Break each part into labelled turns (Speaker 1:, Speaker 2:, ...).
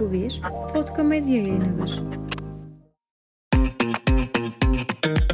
Speaker 1: Bu bir Podkomedya yayınıdır.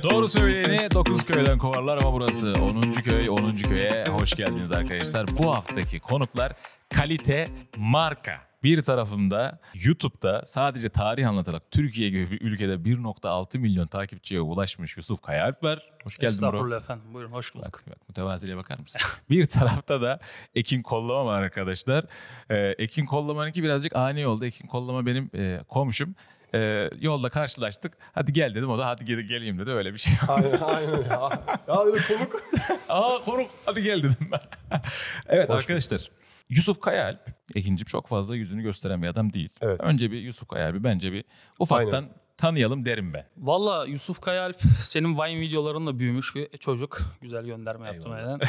Speaker 2: Doğru söyleyeni 9 köyden kovarlar ama burası 10. köy 10. köye hoş geldiniz arkadaşlar. Bu haftaki konuklar kalite marka. Bir tarafımda YouTube'da sadece tarih anlatarak Türkiye gibi bir ülkede 1.6 milyon takipçiye ulaşmış Yusuf Kayaalp var. Hoş geldin bro.
Speaker 3: Estağfurullah efendim. Buyurun hoş bulduk.
Speaker 2: Bak, bak mütevaziliğe bakar mısın? bir tarafta da Ekin Kollama var arkadaşlar. Ee, Ekin Kollama'nınki birazcık ani oldu. Ekin Kollama benim e, komşum. Ee, yolda karşılaştık. Hadi gel dedim. O da hadi gel, geleyim dedi. Öyle bir şey.
Speaker 4: Aynen aynen ya. Ya dedi konuk.
Speaker 2: Aa konuk hadi gel dedim ben. evet arkadaşlar. Yusuf Kayaalp, Ekin'cim çok fazla yüzünü gösteren bir adam değil.
Speaker 4: Evet.
Speaker 2: Önce bir Yusuf Kayaalp'i bence bir ufaktan
Speaker 4: Aynen.
Speaker 2: tanıyalım derim ben.
Speaker 3: Valla Yusuf Kayalp senin Vine videolarınla büyümüş bir çocuk. Güzel gönderme yaptım aynen.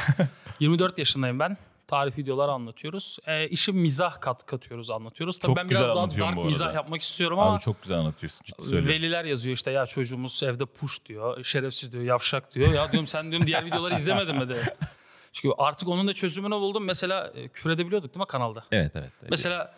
Speaker 3: 24 yaşındayım ben. Tarih videoları anlatıyoruz. E, işi mizah kat katıyoruz anlatıyoruz. Tabii
Speaker 2: Çok
Speaker 3: ben
Speaker 2: güzel
Speaker 3: biraz daha dark mizah yapmak istiyorum ama
Speaker 2: Abi çok güzel anlatıyorsun ciddi söylüyorum.
Speaker 3: veliler yazıyor işte ya çocuğumuz evde push diyor, şerefsiz diyor, yavşak diyor. Ya diyorum sen diyorum diğer videoları izlemedin mi de. Çünkü artık onun da çözümünü buldum. Mesela e, küfür edebiliyorduk değil mi kanalda?
Speaker 2: Evet evet. evet.
Speaker 3: Mesela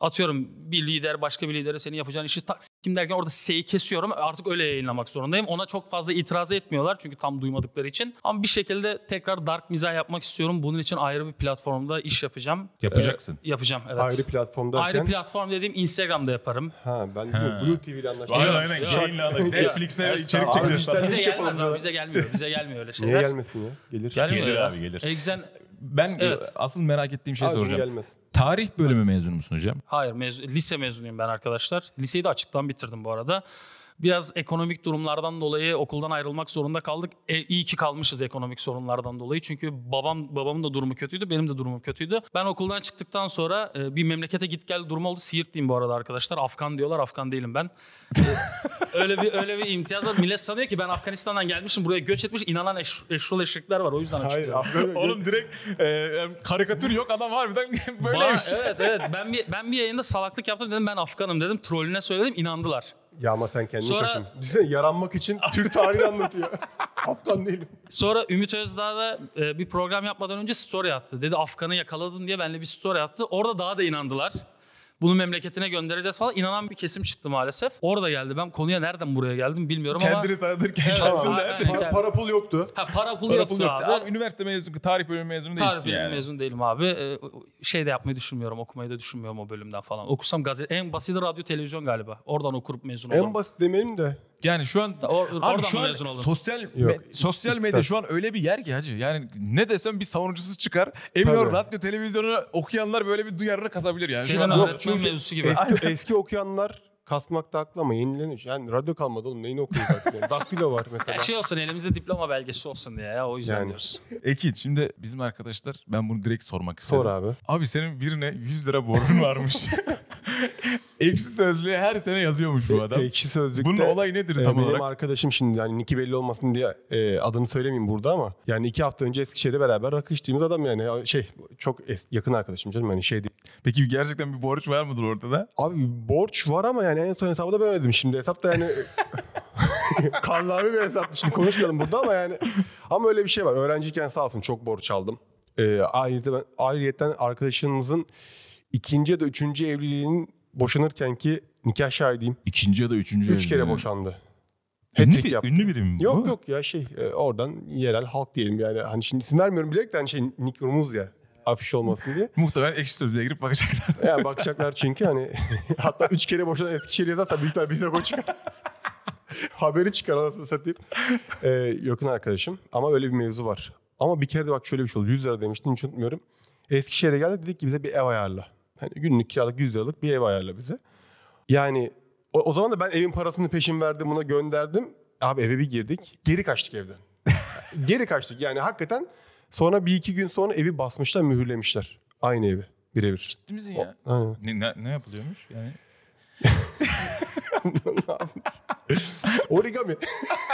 Speaker 3: atıyorum bir lider başka bir lidere senin yapacağın işi tak kim derken orada S'yi kesiyorum artık öyle yayınlamak zorundayım. Ona çok fazla itiraz etmiyorlar çünkü tam duymadıkları için. Ama bir şekilde tekrar dark mizah yapmak istiyorum. Bunun için ayrı bir platformda iş yapacağım.
Speaker 2: Yapacaksın.
Speaker 3: Ee, yapacağım evet.
Speaker 4: Ayrı platform derken.
Speaker 3: Ayrı platform dediğim Instagram'da yaparım.
Speaker 4: Ha ben de Blue TV ile anlaştım.
Speaker 2: Aynen aynen. Yayınla. Netflix'e içerik
Speaker 4: abi,
Speaker 2: çekeceğiz.
Speaker 3: Bize gelmez
Speaker 4: ya.
Speaker 3: bize gelmiyor. Bize gelmiyor öyle şeyler.
Speaker 4: Niye gelmesin ya? Gelir.
Speaker 3: Gelmiyor
Speaker 2: Gelir
Speaker 3: ya.
Speaker 2: abi, gelir.
Speaker 3: Exen
Speaker 2: Ben
Speaker 3: Evet.
Speaker 2: asıl merak ettiğim şey soracağım.
Speaker 4: gelmez.
Speaker 2: Tarih bölümü mezunu musun hocam?
Speaker 3: Hayır mez- lise mezunuyum ben arkadaşlar. Liseyi de açıktan bitirdim bu arada. Biraz ekonomik durumlardan dolayı okuldan ayrılmak zorunda kaldık. E, iyi ki kalmışız ekonomik sorunlardan dolayı. Çünkü babam babamın da durumu kötüydü, benim de durumum kötüydü. Ben okuldan çıktıktan sonra e, bir memlekete git gel durumu oldu. Siirtliyim bu arada arkadaşlar. Afgan diyorlar, Afgan değilim ben. E, öyle bir öyle bir imtiyaz var. Millet sanıyor ki ben Afganistan'dan gelmişim, buraya göç etmiş. inanan eş, eşrol eşekler var. O yüzden
Speaker 4: Hayır. Afgan
Speaker 2: Oğlum direkt e, karikatür yok adam harbiden
Speaker 3: Ba-
Speaker 2: böyleymiş.
Speaker 3: evet evet ben bir ben bir yayında salaklık yaptım dedim ben Afganım dedim trollüne söyledim inandılar.
Speaker 4: Ya ama sen kendini
Speaker 3: Sonra-
Speaker 4: kaşın. Düşünsene yaranmak için Türk tarihini anlatıyor. Afgan değilim.
Speaker 3: Sonra Ümit Özdağ da e, bir program yapmadan önce story attı. Dedi Afgan'ı yakaladın diye benimle bir story attı. Orada daha da inandılar. Bunu memleketine göndereceğiz falan. İnanan bir kesim çıktı maalesef. Orada geldi. Ben konuya nereden buraya geldim bilmiyorum ama.
Speaker 2: Kendini tanıtırken
Speaker 3: Evet,
Speaker 2: de-
Speaker 3: aynen.
Speaker 4: Para, para pul yoktu.
Speaker 3: Ha, para pulu
Speaker 2: Para
Speaker 3: yoktu
Speaker 2: pul yoktu.
Speaker 3: abi.
Speaker 2: Üniversite mezunu, tarih bölümü mezunu
Speaker 3: Tarih
Speaker 2: değilsin
Speaker 3: bölümü
Speaker 2: yani.
Speaker 3: mezun değilim abi. Ee, Şey de yapmayı düşünmüyorum. Okumayı da düşünmüyorum o bölümden falan. Okusam gazete. En basit radyo televizyon galiba. Oradan okurup mezun olurum.
Speaker 4: En basit demeyelim de.
Speaker 2: Yani şu an
Speaker 3: Or-
Speaker 2: abi
Speaker 3: oradan
Speaker 2: şu an
Speaker 3: mezun oldun?
Speaker 2: sosyal
Speaker 4: Yok,
Speaker 2: me- sosyal medya şu an öyle bir yer ki hacı. Yani ne desem bir savunucusu çıkar. Emin ol radyo televizyonu okuyanlar böyle bir duyarını kasabilir yani. Şu
Speaker 3: Senin
Speaker 2: an
Speaker 3: öğretmen mevzusu gibi.
Speaker 4: Eski, eski okuyanlar kasmakta haklı ama yenileniyor. Yani radyo kalmadı oğlum neyini okuyor zaten. Daktilo var mesela.
Speaker 3: Ya şey olsun elimizde diploma belgesi olsun diye ya o yüzden
Speaker 4: Yani.
Speaker 3: diyoruz.
Speaker 2: Ekin şimdi bizim arkadaşlar ben bunu direkt sormak istedim.
Speaker 4: Sor abi.
Speaker 2: Abi senin birine 100 lira borcun varmış. Ekşi sözlüğe her sene yazıyormuş bu adam.
Speaker 4: Ekşi Sözlük'te.
Speaker 2: Bunun olayı nedir
Speaker 4: e,
Speaker 2: tam
Speaker 4: benim
Speaker 2: olarak?
Speaker 4: arkadaşım şimdi yani Niki belli olmasın diye e, adını söylemeyeyim burada ama yani iki hafta önce Eskişehir'de beraber rakı içtiğimiz adam yani Ya şey çok es- yakın arkadaşım canım yani şey değil.
Speaker 2: Peki gerçekten bir borç var mıdır ortada?
Speaker 4: Abi borç var ama yani en son hesabı da ben ödedim şimdi hesap da yani karlı bir hesaptı şimdi konuşmayalım burada ama yani ama öyle bir şey var öğrenciyken sağ olsun çok borç aldım. E, ayrıca, ayrıyetten arkadaşınızın ikinci ya da üçüncü evliliğinin boşanırken ki nikah şahidiyim.
Speaker 2: İkinci ya da üçüncü
Speaker 4: Üç kere
Speaker 2: evliliği.
Speaker 4: boşandı.
Speaker 2: Ünlü,
Speaker 4: Hat-trick
Speaker 2: bir,
Speaker 4: yaptı.
Speaker 2: ünlü biri mi bu?
Speaker 4: Yok yok ya şey e, oradan yerel halk diyelim yani. Hani şimdi isim vermiyorum bilerek de hani şey Nick Rumuz ya afiş olmasın diye.
Speaker 2: Muhtemelen ekşi sözlüğe girip bakacaklar.
Speaker 4: Yani bakacaklar çünkü hani hatta üç kere boşanan Eskişehir yazarsa büyük ihtimalle bize çıkar. Haberi çıkar anasını satayım. Ee, yakın arkadaşım ama öyle bir mevzu var. Ama bir kere de bak şöyle bir şey oldu. 100 lira demiştin hiç unutmuyorum. Eskişehir'e geldik dedik ki bize bir ev ayarla. Hani günlük kiralık 100 liralık bir ev ayarla bize. Yani o, o zaman da ben evin parasını peşin verdim buna gönderdim. Abi eve bir girdik. Geri kaçtık evden. Geri kaçtık yani hakikaten. Sonra bir iki gün sonra evi basmışlar mühürlemişler. Aynı evi birebir.
Speaker 2: Ciddi misin ya?
Speaker 4: Aynen.
Speaker 2: Ne, ne, ne yapılıyormuş yani?
Speaker 4: Origami.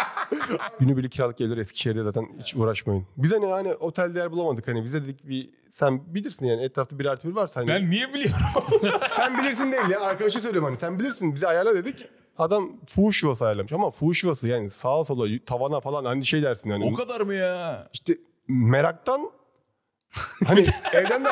Speaker 4: Günübirlik kiralık evler Eskişehir'de zaten hiç uğraşmayın. Bize ne yani otelde yer bulamadık hani bize dedik bir sen bilirsin yani etrafta bir artı bir varsa hani.
Speaker 2: Ben niye biliyorum?
Speaker 4: Sen bilirsin değil ya arkadaşı söylüyorum hani sen bilirsin bize ayarla dedik. Adam fuhuş yuvası ayarlamış ama fuhuş yuvası yani sağa sola tavana falan hani şey dersin hani.
Speaker 2: o kadar mı ya?
Speaker 4: İşte meraktan hani evden de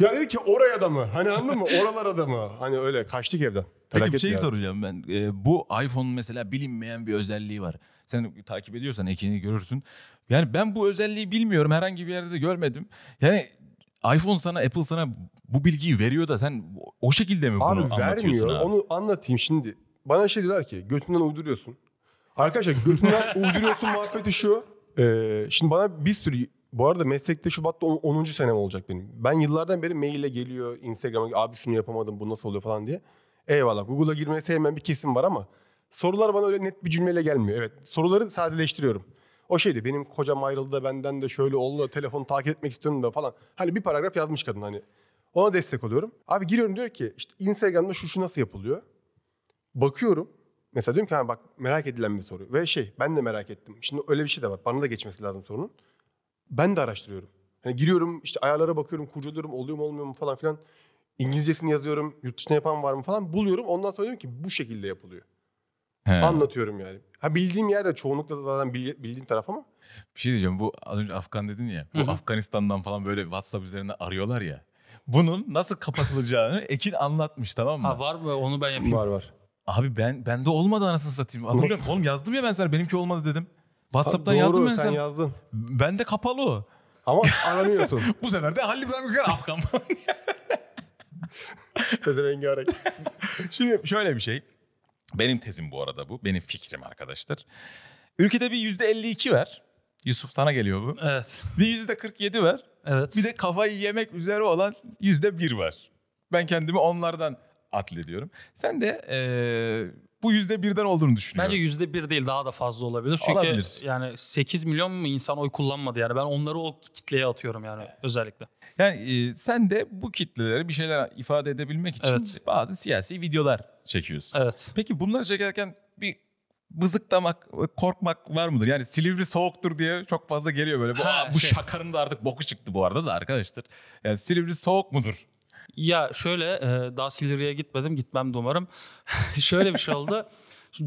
Speaker 4: ya dedi ki oraya da mı? Hani anladın mı? Oralara da mı? Hani öyle kaçtık evden.
Speaker 2: Peki bir şey soracağım ben. Ee, bu iPhone'un mesela bilinmeyen bir özelliği var. Sen takip ediyorsan ekini görürsün. Yani ben bu özelliği bilmiyorum. Herhangi bir yerde de görmedim. Yani iPhone sana, Apple sana bu bilgiyi veriyor da sen o şekilde mi bunu
Speaker 4: Abi
Speaker 2: anlatıyorsun
Speaker 4: vermiyor.
Speaker 2: abi?
Speaker 4: Onu anlatayım şimdi. Bana şey diyorlar ki götünden uyduruyorsun. Arkadaşlar götünden uyduruyorsun muhabbeti şu. Ee, şimdi bana bir sürü bu arada meslekte Şubat'ta 10. senem olacak benim. Ben yıllardan beri maille geliyor Instagram'a abi şunu yapamadım bu nasıl oluyor falan diye. Eyvallah Google'a girmeyi sevmeyen bir kesim var ama sorular bana öyle net bir cümleyle gelmiyor. Evet soruları sadeleştiriyorum. O şeydi benim kocam ayrıldı da benden de şöyle oldu telefonu takip etmek istiyorum da falan. Hani bir paragraf yazmış kadın hani. Ona destek oluyorum. Abi giriyorum diyor ki işte Instagram'da şu şu nasıl yapılıyor. Bakıyorum. Mesela diyorum ki ha bak merak edilen bir soru. Ve şey ben de merak ettim. Şimdi öyle bir şey de var. Bana da geçmesi lazım sorunun. Ben de araştırıyorum. Hani giriyorum işte ayarlara bakıyorum, kurcalıyorum oluyor mu olmuyor mu falan filan. İngilizcesini yazıyorum, yurt dışında yapan var mı falan buluyorum. Ondan sonra diyorum ki bu şekilde yapılıyor.
Speaker 2: He.
Speaker 4: Anlatıyorum yani. Ha bildiğim yerde çoğunlukla da zaten bilgi- bildiğim taraf ama.
Speaker 2: Bir şey diyeceğim. Bu az önce Afgan dedin ya. Bu
Speaker 3: Hı hı.
Speaker 2: Afganistan'dan falan böyle WhatsApp üzerinden arıyorlar ya. Bunun nasıl kapatılacağını Ekin anlatmış tamam mı?
Speaker 3: Ha var mı? Onu ben yapayım.
Speaker 4: Var var.
Speaker 2: Abi ben bende olmadı anasını satayım. Hatırlıyorum. Oğlum yazdım ya ben sana benimki olmadı dedim. WhatsApp'tan
Speaker 4: Doğru,
Speaker 2: yazdım ben
Speaker 4: sen yazdın.
Speaker 2: Bende kapalı o.
Speaker 4: Ama aranıyorsun.
Speaker 2: Bu sefer de Halil İbrahim Gökhan Afgan falan.
Speaker 4: Pezevengarek.
Speaker 2: Şimdi şöyle bir şey. Benim tezim bu arada bu. Benim fikrim arkadaşlar. Ülkede bir yüzde 52 var. Yusuf sana geliyor bu.
Speaker 3: Evet.
Speaker 2: Bir yüzde 47 var.
Speaker 3: Evet.
Speaker 2: Bir de kafayı yemek üzere olan yüzde bir var. Ben kendimi onlardan atlediyorum. Sen de eee, bu yüzde birden olduğunu düşünüyorum.
Speaker 3: Bence yüzde bir değil daha da fazla olabilir. Çünkü
Speaker 2: Olabilir.
Speaker 3: yani 8 milyon mu insan oy kullanmadı yani. Ben onları o kitleye atıyorum yani özellikle.
Speaker 2: Yani e, sen de bu kitlelere bir şeyler ifade edebilmek için
Speaker 3: Evet.
Speaker 2: bazı siyasi videolar çekiyorsun.
Speaker 3: Evet.
Speaker 2: Peki bunları çekerken bir bızıklamak, korkmak var mıdır? Yani Silivri soğuktur diye çok fazla geliyor böyle. Bu,
Speaker 3: Ha,
Speaker 2: bu
Speaker 3: şey.
Speaker 2: şakanın da artık boku çıktı bu arada da arkadaşlar. Yani Silivri soğuk mudur?
Speaker 3: Ya şöyle e, daha Silivri'ye gitmedim gitmem de umarım. şöyle bir şey oldu.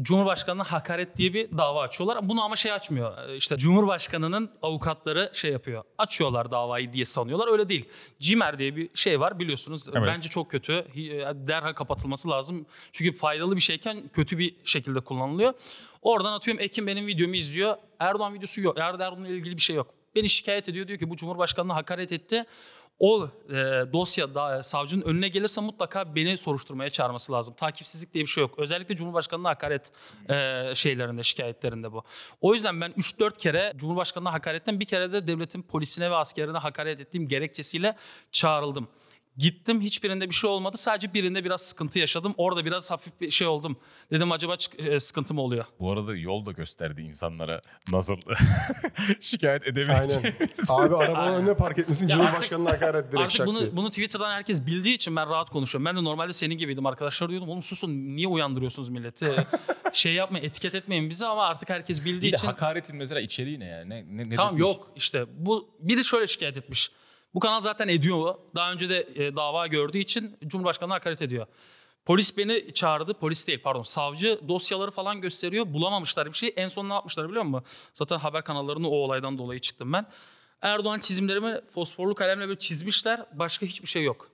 Speaker 3: Cumhurbaşkanı'na hakaret diye bir dava açıyorlar. Bunu ama şey açmıyor. E, İşte Cumhurbaşkanı'nın avukatları şey yapıyor. Açıyorlar davayı diye sanıyorlar. Öyle değil. CİMER diye bir şey var biliyorsunuz.
Speaker 2: Evet.
Speaker 3: Bence çok kötü. Hi- Derhal kapatılması lazım. Çünkü faydalı bir şeyken kötü bir şekilde kullanılıyor. Oradan atıyorum Ekim benim videomu izliyor. Erdoğan videosu yok. Erdoğan'la ilgili bir şey yok. Beni şikayet ediyor. Diyor ki bu Cumhurbaşkanı'na hakaret etti. O e, dosya da savcının önüne gelirse mutlaka beni soruşturmaya çağırması lazım. Takipsizlik diye bir şey yok. Özellikle Cumhurbaşkanı'na hakaret e, şeylerinde, şikayetlerinde bu. O yüzden ben 3-4 kere Cumhurbaşkanı'na hakaretten bir kere de devletin polisine ve askerine hakaret ettiğim gerekçesiyle çağrıldım. Gittim hiçbirinde bir şey olmadı. Sadece birinde biraz sıkıntı yaşadım. Orada biraz hafif bir şey oldum. Dedim acaba e, sıkıntı mı oluyor?
Speaker 2: Bu arada yol da gösterdi insanlara nasıl şikayet
Speaker 4: Aynen.
Speaker 2: edebileceğimiz.
Speaker 4: Abi arabanın önüne park etmişsin. Cumhurbaşkanı'na hakaret direkt
Speaker 3: Artık bunu, bunu Twitter'dan herkes bildiği için ben rahat konuşuyorum. Ben de normalde senin gibiydim arkadaşlar diyordum. Oğlum susun niye uyandırıyorsunuz milleti? şey yapma etiket etmeyin bizi ama artık herkes bildiği
Speaker 2: Bir de
Speaker 3: için.
Speaker 2: hakaretin mesela içeriği ne yani? Ne, ne, ne
Speaker 3: Tamam yok işte bu biri şöyle şikayet etmiş. Bu kanal zaten ediyor. Daha önce de e, dava gördüğü için Cumhurbaşkanı'na hakaret ediyor. Polis beni çağırdı. Polis değil pardon. Savcı dosyaları falan gösteriyor. Bulamamışlar bir şey. En son ne yapmışlar biliyor musun? Zaten haber kanallarının o olaydan dolayı çıktım ben. Erdoğan çizimlerimi fosforlu kalemle böyle çizmişler. Başka hiçbir şey yok.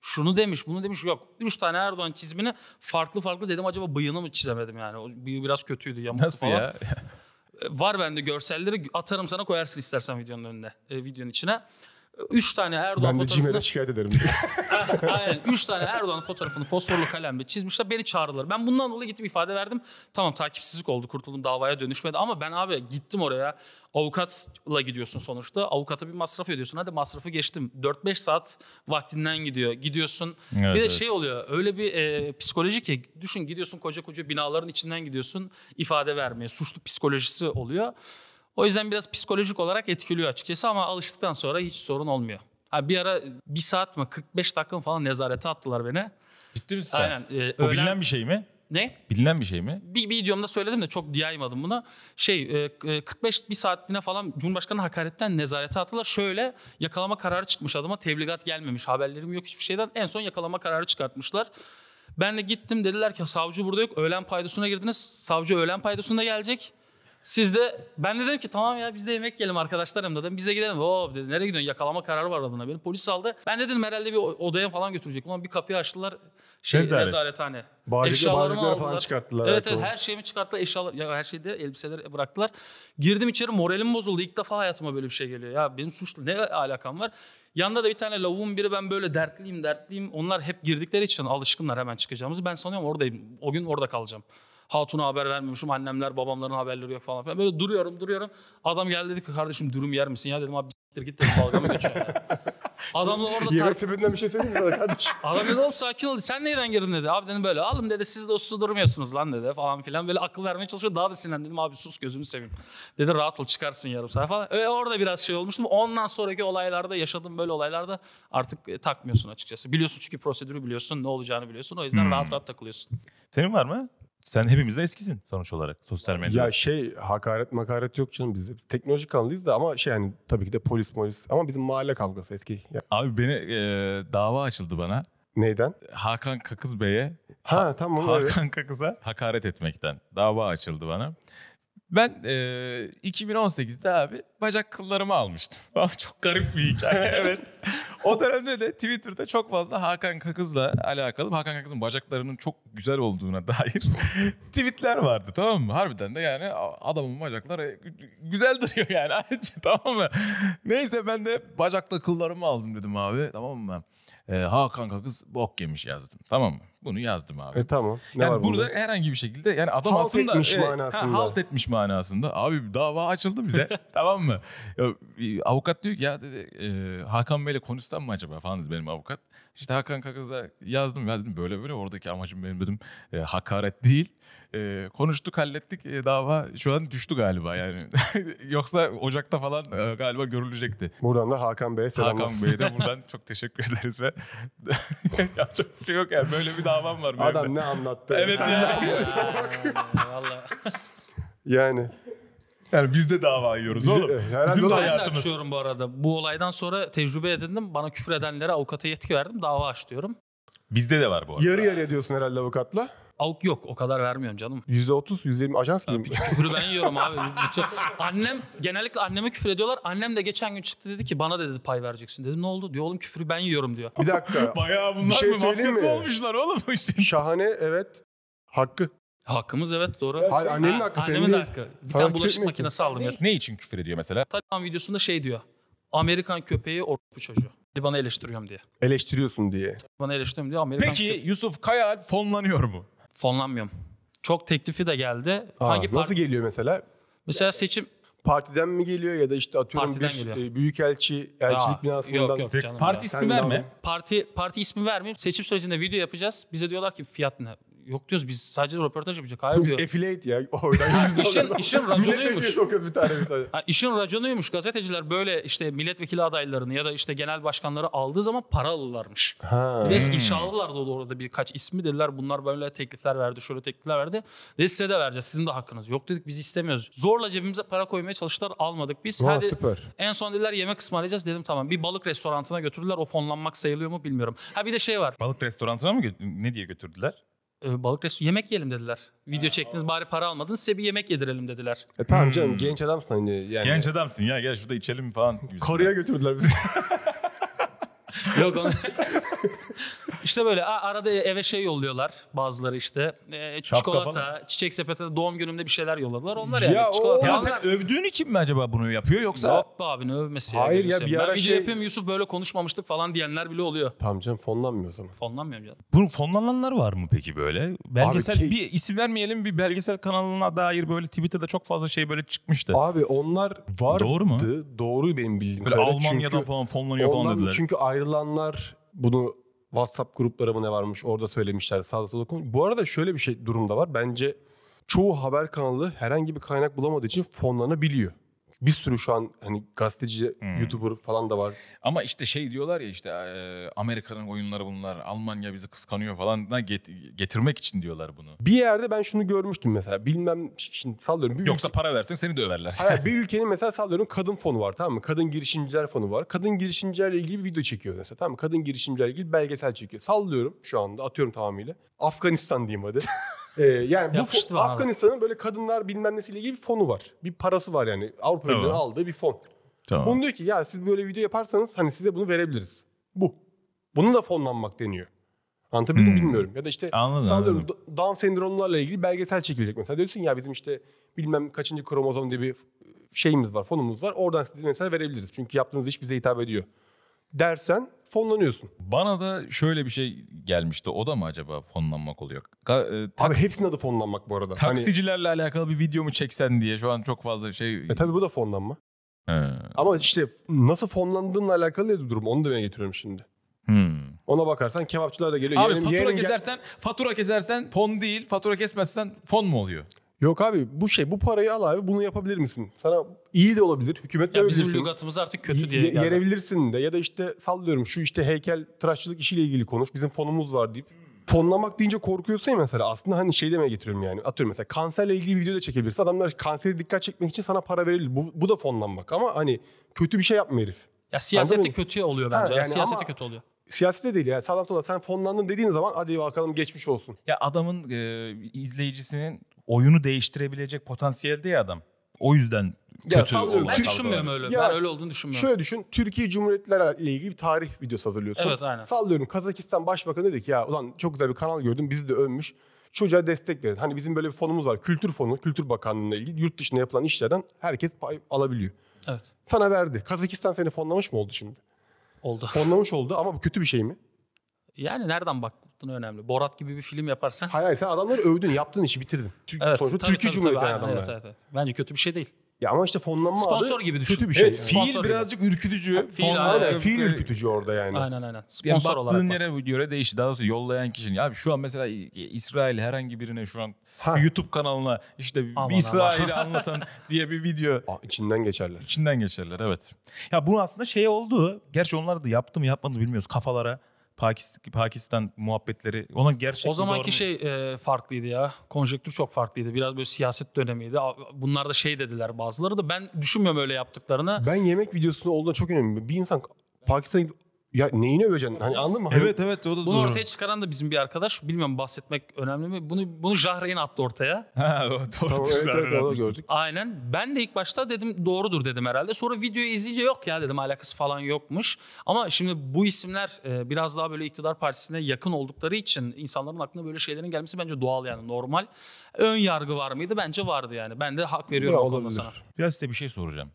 Speaker 3: Şunu demiş, bunu demiş yok. Üç tane Erdoğan çizimini farklı farklı dedim. Acaba bıyığını mı çizemedim yani? O bıyığı biraz kötüydü, yamuktu
Speaker 2: Nasıl
Speaker 3: falan.
Speaker 2: ya?
Speaker 3: Var bende görselleri atarım sana koyarsın istersen videonun önüne, e, videonun içine. Üç tane Erdoğan
Speaker 4: Ben de
Speaker 3: fotoğrafını...
Speaker 4: CİMER'e şikayet ederim.
Speaker 3: Aynen. Üç tane Erdoğan fotoğrafını fosforlu kalemle çizmişler. Beni çağırdılar. Ben bundan dolayı gittim ifade verdim. Tamam takipsizlik oldu. Kurtuldum davaya dönüşmedi. Ama ben abi gittim oraya. Avukatla gidiyorsun sonuçta. Avukata bir masraf ödüyorsun. Hadi masrafı geçtim. 4-5 saat vaktinden gidiyor. Gidiyorsun.
Speaker 2: Evet,
Speaker 3: bir de
Speaker 2: evet.
Speaker 3: şey oluyor. Öyle bir e, psikoloji ki düşün gidiyorsun koca koca binaların içinden gidiyorsun. ifade vermeye. Suçlu psikolojisi oluyor. O yüzden biraz psikolojik olarak etkiliyor açıkçası ama alıştıktan sonra hiç sorun olmuyor. Ha bir ara bir saat mi 45 dakika mı falan nezarete attılar beni.
Speaker 2: Ciddi misin sen?
Speaker 3: Aynen. e,
Speaker 2: Bu
Speaker 3: öğlen-
Speaker 2: bilinen bir şey mi?
Speaker 3: Ne?
Speaker 2: Bilinen bir şey mi?
Speaker 3: Bir, bir videomda söyledim de çok yaymadım bunu. Şey e, e, 45 bir saatliğine falan Cumhurbaşkanı hakaretten nezarete attılar. Şöyle yakalama kararı çıkmış adıma tebligat gelmemiş. Haberlerim yok hiçbir şeyden. En son yakalama kararı çıkartmışlar. Ben de gittim dediler ki savcı burada yok. Öğlen paydosuna girdiniz. Savcı öğlen paydosunda gelecek. Siz de ben de dedim ki tamam ya biz de yemek yiyelim arkadaşlarım dedim. Bize gidelim. Oo dedi nereye gidiyorsun? Yakalama kararı var adına. Beni polis aldı. Ben de dedim herhalde bir odaya falan götürecek. Ulan bir kapıyı açtılar. Şey
Speaker 2: Nezaret.
Speaker 3: nezarethane.
Speaker 4: Bağcıklı-
Speaker 3: Eşyalarımı
Speaker 4: bağcıkları falan
Speaker 3: aldılar.
Speaker 4: çıkarttılar,
Speaker 3: Evet
Speaker 4: evet,
Speaker 3: her şeyimi çıkarttılar. Eşyalar ya her şeyde elbiseleri bıraktılar. Girdim içeri moralim bozuldu. İlk defa hayatıma böyle bir şey geliyor. Ya benim suçlu ne alakam var? Yanında da bir tane lavuğun biri ben böyle dertliyim dertliyim. Onlar hep girdikleri için alışkınlar hemen çıkacağımızı. Ben sanıyorum oradayım. O gün orada kalacağım. Hatun'a haber vermemişim. Annemler babamların haberleri yok falan filan. Böyle duruyorum duruyorum. Adam geldi dedi ki kardeşim dürüm yer misin? Ya dedim abi siktir git dedim dalga mı geçiyor? ya?" Adamla orada tar-
Speaker 4: Yemek sepetinden bir şey söyleyeyim mi kardeşim?
Speaker 3: Adam dedi oğlum sakin ol. Sen neyden girdin dedi. Abi dedim böyle. Alım dedi siz de uslu durmuyorsunuz lan dedi falan filan. Böyle akıl vermeye çalışıyor. Daha da sinirlendim. Dedim abi sus gözünü seveyim. Dedi rahat ol çıkarsın yarım saat falan. Öyle orada biraz şey olmuştum. Ondan sonraki olaylarda yaşadığım böyle olaylarda artık e, takmıyorsun açıkçası. Biliyorsun çünkü prosedürü biliyorsun. Ne olacağını biliyorsun. O yüzden rahat rahat takılıyorsun.
Speaker 2: Senin var mı? Sen hepimizden eskisin sonuç olarak sosyal medyada.
Speaker 4: ya şey hakaret makaret yok canım bizde. Teknoloji kanalıyız da ama şey yani tabii ki de polis polis. Ama bizim mahalle kavgası eski. Ya,
Speaker 2: Abi beni e, dava açıldı bana.
Speaker 4: neyden?
Speaker 2: Hakan Kakız Bey'e
Speaker 4: Ha tamam. evet.
Speaker 2: Hakan Kakız'a hakaret etmekten dava açıldı bana. Ben e, 2018'de abi bacak kıllarımı almıştım. Çok garip bir hikaye. evet. O dönemde de Twitter'da çok fazla Hakan Kakız'la alakalı Hakan Kakız'ın bacaklarının çok güzel olduğuna dair tweetler vardı tamam mı? Harbiden de yani adamın bacakları güzel duruyor yani. tamam mı? Neyse ben de bacakta kıllarımı aldım dedim abi tamam mı? E, Hakan Kakız bok yemiş yazdım tamam mı? Bunu yazdım abi.
Speaker 4: E tamım. Ne
Speaker 2: yani
Speaker 4: var
Speaker 2: burada
Speaker 4: bunda?
Speaker 2: herhangi bir şekilde yani adam
Speaker 4: Halt
Speaker 2: aslında
Speaker 4: etmiş
Speaker 2: evet,
Speaker 4: manasında.
Speaker 2: ha, halt etmiş manasında. Abi dava açıldı bize tamam mı? Ya, e, avukat diyor ki ya dedi e, Hakan Bey'le konuşsam mı acaba falan dedi benim avukat. İşte Hakan Kakız'a yazdım ya dedim böyle böyle oradaki amacım benim dedim e, hakaret değil. E, konuştuk hallettik e, dava şu an düştü galiba yani. Yoksa Ocak'ta falan e, galiba görülecekti.
Speaker 4: Buradan da Hakan Bey'e selamlar.
Speaker 2: Hakan Bey'e de buradan çok teşekkür ederiz ve yapacak bir şey yok yani böyle bir davam var. benim.
Speaker 4: Adam ne anlattı?
Speaker 2: Evet
Speaker 4: Sen-
Speaker 2: ya.
Speaker 3: Valla.
Speaker 4: Yani.
Speaker 2: Yani biz de dava yiyoruz
Speaker 4: Bizi-
Speaker 2: oğlum.
Speaker 4: herhalde
Speaker 2: Bizim de.
Speaker 3: Ben de
Speaker 2: hayatımız.
Speaker 3: açıyorum bu arada. Bu olaydan sonra tecrübe edindim. Bana küfür edenlere avukata yetki verdim. Dava aç diyorum.
Speaker 2: Bizde de var bu arada.
Speaker 4: Yarı yarıya diyorsun herhalde avukatla.
Speaker 3: Avuk yok. O kadar vermiyorum canım.
Speaker 4: %30, %20 ajans gibi.
Speaker 3: Bütün küfürü ben yiyorum abi. Bütün- Annem genellikle anneme küfür ediyorlar. Annem de geçen gün çıktı dedi ki bana da dedi pay vereceksin. Dedim ne oldu? Diyor oğlum küfürü ben yiyorum diyor.
Speaker 4: Bir dakika.
Speaker 2: Bayağı bunlar
Speaker 4: Bir şey
Speaker 2: mı
Speaker 4: söyleyeyim
Speaker 2: mafyası
Speaker 4: mi?
Speaker 2: olmuşlar oğlum bu işte.
Speaker 4: Şahane evet. Hakkı.
Speaker 3: Hakkımız evet doğru.
Speaker 4: Hayır, annenin
Speaker 3: Ha,
Speaker 4: hakkı, senin
Speaker 3: Annemin de
Speaker 4: değil.
Speaker 3: hakkı. Bir
Speaker 4: Sana
Speaker 3: tane
Speaker 4: küfür
Speaker 3: bulaşık makinesi aldım. Ya.
Speaker 2: Ne için küfür ediyor mesela?
Speaker 3: Taliban videosunda şey diyor. Amerikan köpeği orospu çocuğu. Bana eleştiriyorum diye.
Speaker 4: Eleştiriyorsun diye.
Speaker 3: Bana eleştiriyorum diyor. Amerikan
Speaker 2: Peki. Yusuf Kayal fonlanıyor mu?
Speaker 3: Fonlanmıyorum. Çok teklifi de geldi.
Speaker 4: Aa,
Speaker 3: Hangi
Speaker 4: nasıl
Speaker 3: parti?
Speaker 4: geliyor mesela?
Speaker 3: Mesela seçim
Speaker 4: Partiden mi geliyor ya da işte atıyorum
Speaker 3: Partiden
Speaker 4: bir
Speaker 3: geliyor.
Speaker 4: e, büyükelçi, elçilik
Speaker 3: Aa,
Speaker 4: binasından.
Speaker 3: yok, yok. Canım
Speaker 2: parti
Speaker 3: ya.
Speaker 2: ismi
Speaker 4: Sen
Speaker 2: verme.
Speaker 3: parti parti ismi vermeyeyim. Seçim sürecinde video yapacağız. Bize diyorlar ki fiyat ne? Yok diyoruz biz sadece röportaj yapacak. Hayır diyor.
Speaker 4: affiliate ya. Oradan yüzde
Speaker 3: işin- işin raconuymuş.
Speaker 4: Bir tane tane.
Speaker 3: Ha, işin raconuymuş. Gazeteciler böyle işte milletvekili adaylarını ya da işte genel başkanları aldığı zaman para alırlarmış.
Speaker 4: Ha.
Speaker 3: Bir de inşallah da orada birkaç ismi dediler. Bunlar böyle teklifler verdi, şöyle teklifler verdi. Ve size de vereceğiz. Sizin de hakkınız. Yok dedik biz istemiyoruz. Zorla cebimize para koymaya çalıştılar. Almadık biz.
Speaker 4: Vay,
Speaker 3: Hadi
Speaker 4: süper.
Speaker 3: en son dediler yemek ısmarlayacağız. Dedim tamam. Bir balık restoranına götürdüler. O fonlanmak sayılıyor mu bilmiyorum. Ha bir de şey var.
Speaker 2: Balık restoranına mı ne diye götürdüler?
Speaker 3: Ee, balık restoranı yemek yiyelim dediler. Video çektiniz bari para almadınız. Size bir yemek yedirelim dediler.
Speaker 4: E tamam
Speaker 3: Hmm.
Speaker 4: canım genç adamsın hani yani.
Speaker 2: Genç adamsın ya gel şurada içelim falan. gibisinden.
Speaker 4: Götürdüler bizi.
Speaker 3: Yok onu... işte böyle arada eve şey yolluyorlar bazıları işte.
Speaker 2: Şapka
Speaker 3: çikolata,
Speaker 2: falan.
Speaker 3: çiçek sepeti doğum günümde bir şeyler yolladılar. Onlar
Speaker 4: Ya
Speaker 3: yani.
Speaker 4: o-
Speaker 3: çikolata.
Speaker 2: Ya sen övdüğün için mi acaba bunu yapıyor yoksa?
Speaker 3: Yok be abi ne övmesi ya.
Speaker 4: Hayır ya,
Speaker 3: seveyim.
Speaker 4: bir
Speaker 3: Ben
Speaker 4: ara
Speaker 3: video
Speaker 4: şey-
Speaker 3: yapıyorum Yusuf böyle konuşmamıştık falan diyenler bile oluyor.
Speaker 4: tamam canım fonlanmıyor zaman.
Speaker 3: Fonlanmıyorum canım.
Speaker 2: Bu fonlananlar var mı peki böyle? Belgesel
Speaker 4: ki-
Speaker 2: bir isim vermeyelim bir belgesel kanalına dair böyle Twitter'da çok fazla şey böyle çıkmıştı.
Speaker 4: Abi onlar vardı.
Speaker 2: Doğru mu?
Speaker 4: Doğru benim bildiğim
Speaker 2: Böyle. Almanya'dan
Speaker 4: Çünkü
Speaker 2: falan fonlanıyor falan dediler.
Speaker 4: Çünkü ayrılanlar bunu WhatsApp grupları mı ne varmış orada söylemişler sağda konuş- Bu arada şöyle bir şey durumda var. Bence çoğu haber kanalı herhangi bir kaynak bulamadığı için fonlanabiliyor. Bir sürü şu an hani gazeteci,
Speaker 2: Hmm.
Speaker 4: YouTuber falan da var.
Speaker 2: Ama işte şey diyorlar ya işte e, Amerika'nın oyunları bunlar. Almanya bizi kıskanıyor falan da get- getirmek için diyorlar bunu.
Speaker 4: Bir yerde ben şunu görmüştüm mesela. Bilmem şimdi sallıyorum. Bir
Speaker 2: Yoksa para versen seni de överler.
Speaker 4: Hayır, bir ülkenin mesela sallıyorum kadın fonu var tamam mı? Kadın girişimciler fonu var. Kadın girişimcilerle ilgili bir video çekiyor mesela tamam mı? Kadın girişimcilerle ilgili belgesel çekiyor. Sallıyorum şu anda atıyorum tamamıyla. Afganistan diyeyim hadi. Ee, yani bu fon-. Afganistan'ın böyle kadınlar bilmem nesiyle ilgili bir fonu var. Bir parası var yani. Avrupa
Speaker 2: Tamam.
Speaker 4: Birliği'nin aldığı bir fon.
Speaker 2: Tamam.
Speaker 4: Bunu diyor ki ya siz böyle video yaparsanız hani size bunu verebiliriz. Bu. Bunu da fonlanmak deniyor. Anlatabildim mi
Speaker 2: Hmm.
Speaker 4: bilmiyorum. Ya da işte
Speaker 2: Anladım,
Speaker 4: sallıyorum
Speaker 2: anladım.
Speaker 4: Down sendromlarla ilgili belgesel çekilecek mesela. Diyorsun ya bizim işte bilmem kaçıncı kromozom diye bir şeyimiz var, fonumuz var. Oradan size mesela verebiliriz. Çünkü yaptığınız iş bize hitap ediyor. Dersen fonlanıyorsun.
Speaker 2: Bana da şöyle bir şey gelmişti. O da mı acaba fonlanmak oluyor? Ka- e,
Speaker 4: Abi
Speaker 2: taks-
Speaker 4: hepsinin adı fonlanmak bu arada. Hani,
Speaker 2: Taksicilerle alakalı bir video mu çeksen diye şu an çok fazla şey...
Speaker 4: e tabii bu da fonlanma.
Speaker 2: He.
Speaker 4: Ama işte nasıl fonlandığınla alakalı da durum. Onu demeye getiriyorum şimdi.
Speaker 2: Hmm.
Speaker 4: Ona bakarsan kebapçılar da geliyor.
Speaker 2: Abi
Speaker 4: Yeğenim-
Speaker 2: fatura
Speaker 4: yeğenim gel-
Speaker 2: kesersen, fatura kesersen fon değil, fatura kesmezsen fon mu oluyor?
Speaker 4: Yok abi bu şey bu parayı al abi bunu yapabilir misin? Sana iyi de olabilir. Hükümet
Speaker 3: Ya bizim lügatımız artık kötü
Speaker 4: Ye-
Speaker 3: diye
Speaker 4: ye- yerebilirsin de ya da işte sallıyorum şu işte heykel tıraşçılık işiyle ilgili konuş. Bizim fonumuz var deyip. Fonlamak deyince korkuyorsun ya mesela aslında hani şey demeye getiriyorum yani. Atıyorum mesela kanserle ilgili bir video da çekebilirsin. Adamlar kanseri dikkat çekmek için sana para verebilir. Bu, bu da fonlanmak ama hani kötü bir şey yapmıyor herif.
Speaker 3: Ya siyasette kötü oluyor
Speaker 4: Ha,
Speaker 3: bence.
Speaker 4: yani
Speaker 3: siyasette kötü oluyor.
Speaker 4: Siyasete değil yani sağdan sola sen fonlandın dediğin zaman hadi bakalım geçmiş olsun.
Speaker 2: Ya adamın e, izleyicisinin oyunu değiştirebilecek potansiyelde ya adam. O yüzden
Speaker 4: Ya
Speaker 2: kötü
Speaker 4: sallıyorum,
Speaker 3: Ben düşünmüyorum öyle.
Speaker 4: Ya,
Speaker 3: ben öyle olduğunu düşünmüyorum.
Speaker 4: Şöyle düşün Türkiye Cumhuriyetleri ile ilgili bir tarih videosu hazırlıyorsun.
Speaker 3: Evet, aynen.
Speaker 4: Sallıyorum Kazakistan Başbakanı dedi ki ya ulan çok güzel bir kanal gördüm bizi de övmüş. Çocuğa destek verin. Hani bizim böyle bir fonumuz var. Kültür fonu, Kültür Bakanlığı'na ilgili yurt dışında yapılan işlerden herkes pay alabiliyor.
Speaker 3: Evet.
Speaker 4: Sana verdi. Kazakistan seni fonlamış mı oldu şimdi?
Speaker 3: Oldu.
Speaker 4: Fonlamış oldu ama bu kötü bir şey mi?
Speaker 3: Yani nereden baktın önemli. Borat gibi bir film yaparsan.
Speaker 4: Hayır hayır sen adamları övdün, yaptığın işi bitirdin. Tü-
Speaker 3: Evet.
Speaker 4: Sonuçta
Speaker 3: tabii,
Speaker 4: Türkiye
Speaker 3: tabii,
Speaker 4: Cumhuriyeti
Speaker 3: tabii,
Speaker 4: yani adamlar.
Speaker 3: evet, evet, evet. Bence kötü bir şey değil.
Speaker 4: Ya ama işte fonlanma
Speaker 3: Sponsor
Speaker 4: adı
Speaker 3: gibi düşün.
Speaker 4: kötü bir şey.
Speaker 2: Evet,
Speaker 4: yani.
Speaker 3: Sponsor
Speaker 2: fiil
Speaker 3: gibi.
Speaker 2: birazcık ürkütücü.
Speaker 3: Fiil,
Speaker 2: Fon-
Speaker 3: aynen.
Speaker 4: Fiil ürkütücü orada yani.
Speaker 3: Aynen aynen.
Speaker 2: Yani
Speaker 3: Sponsor
Speaker 2: baktığın
Speaker 3: olarak.
Speaker 2: yere göre değişir. Daha doğrusu yollayan kişinin. Abi şu an mesela İsrail herhangi birine şu an
Speaker 4: Ha.
Speaker 2: YouTube kanalına işte
Speaker 3: Aman
Speaker 2: bir İsrail'i anlatan diye bir video
Speaker 4: Aa, içinden geçerler.
Speaker 2: içinden geçerler evet. Ya bu aslında şey oldu. Gerçi onlar da yaptı mı yapmadı mı bilmiyoruz. Kafalara Pakistan, Pakistan muhabbetleri. Ona gerçek
Speaker 3: O
Speaker 2: mi,
Speaker 3: zamanki
Speaker 2: doğru mu?
Speaker 3: şey e, farklıydı ya. Konjektür çok farklıydı. Biraz böyle siyaset dönemiydi. Bunlar da şey dediler bazıları da. Ben düşünmüyorum öyle yaptıklarını.
Speaker 4: Ben yemek videosunda olduğunda çok önemli. Bir insan Pakistan'ı ya neyini öveceksin? Hani anladın mı? Hani
Speaker 2: Evet evet o da
Speaker 3: Bunu
Speaker 2: doğru.
Speaker 3: ortaya çıkaran da bizim bir arkadaş. Bilmiyorum bahsetmek önemli mi? Bunu bunu Jahreyn attı ortaya.
Speaker 2: Ha, o doğru.
Speaker 4: Tamam, evet, evet, onu gördük.
Speaker 3: Aynen. Ben de ilk başta dedim doğrudur dedim herhalde. Sonra videoyu izleyince yok ya dedim alakası falan yokmuş. Ama şimdi bu isimler e, biraz daha böyle iktidar partisine yakın oldukları için insanların aklına böyle şeylerin gelmesi bence doğal yani normal. Ön yargı var mıydı? Bence vardı yani. Ben de hak veriyorum
Speaker 4: Ya,
Speaker 3: o konuda
Speaker 4: olabilir.
Speaker 3: sana.
Speaker 2: Biraz size bir şey soracağım.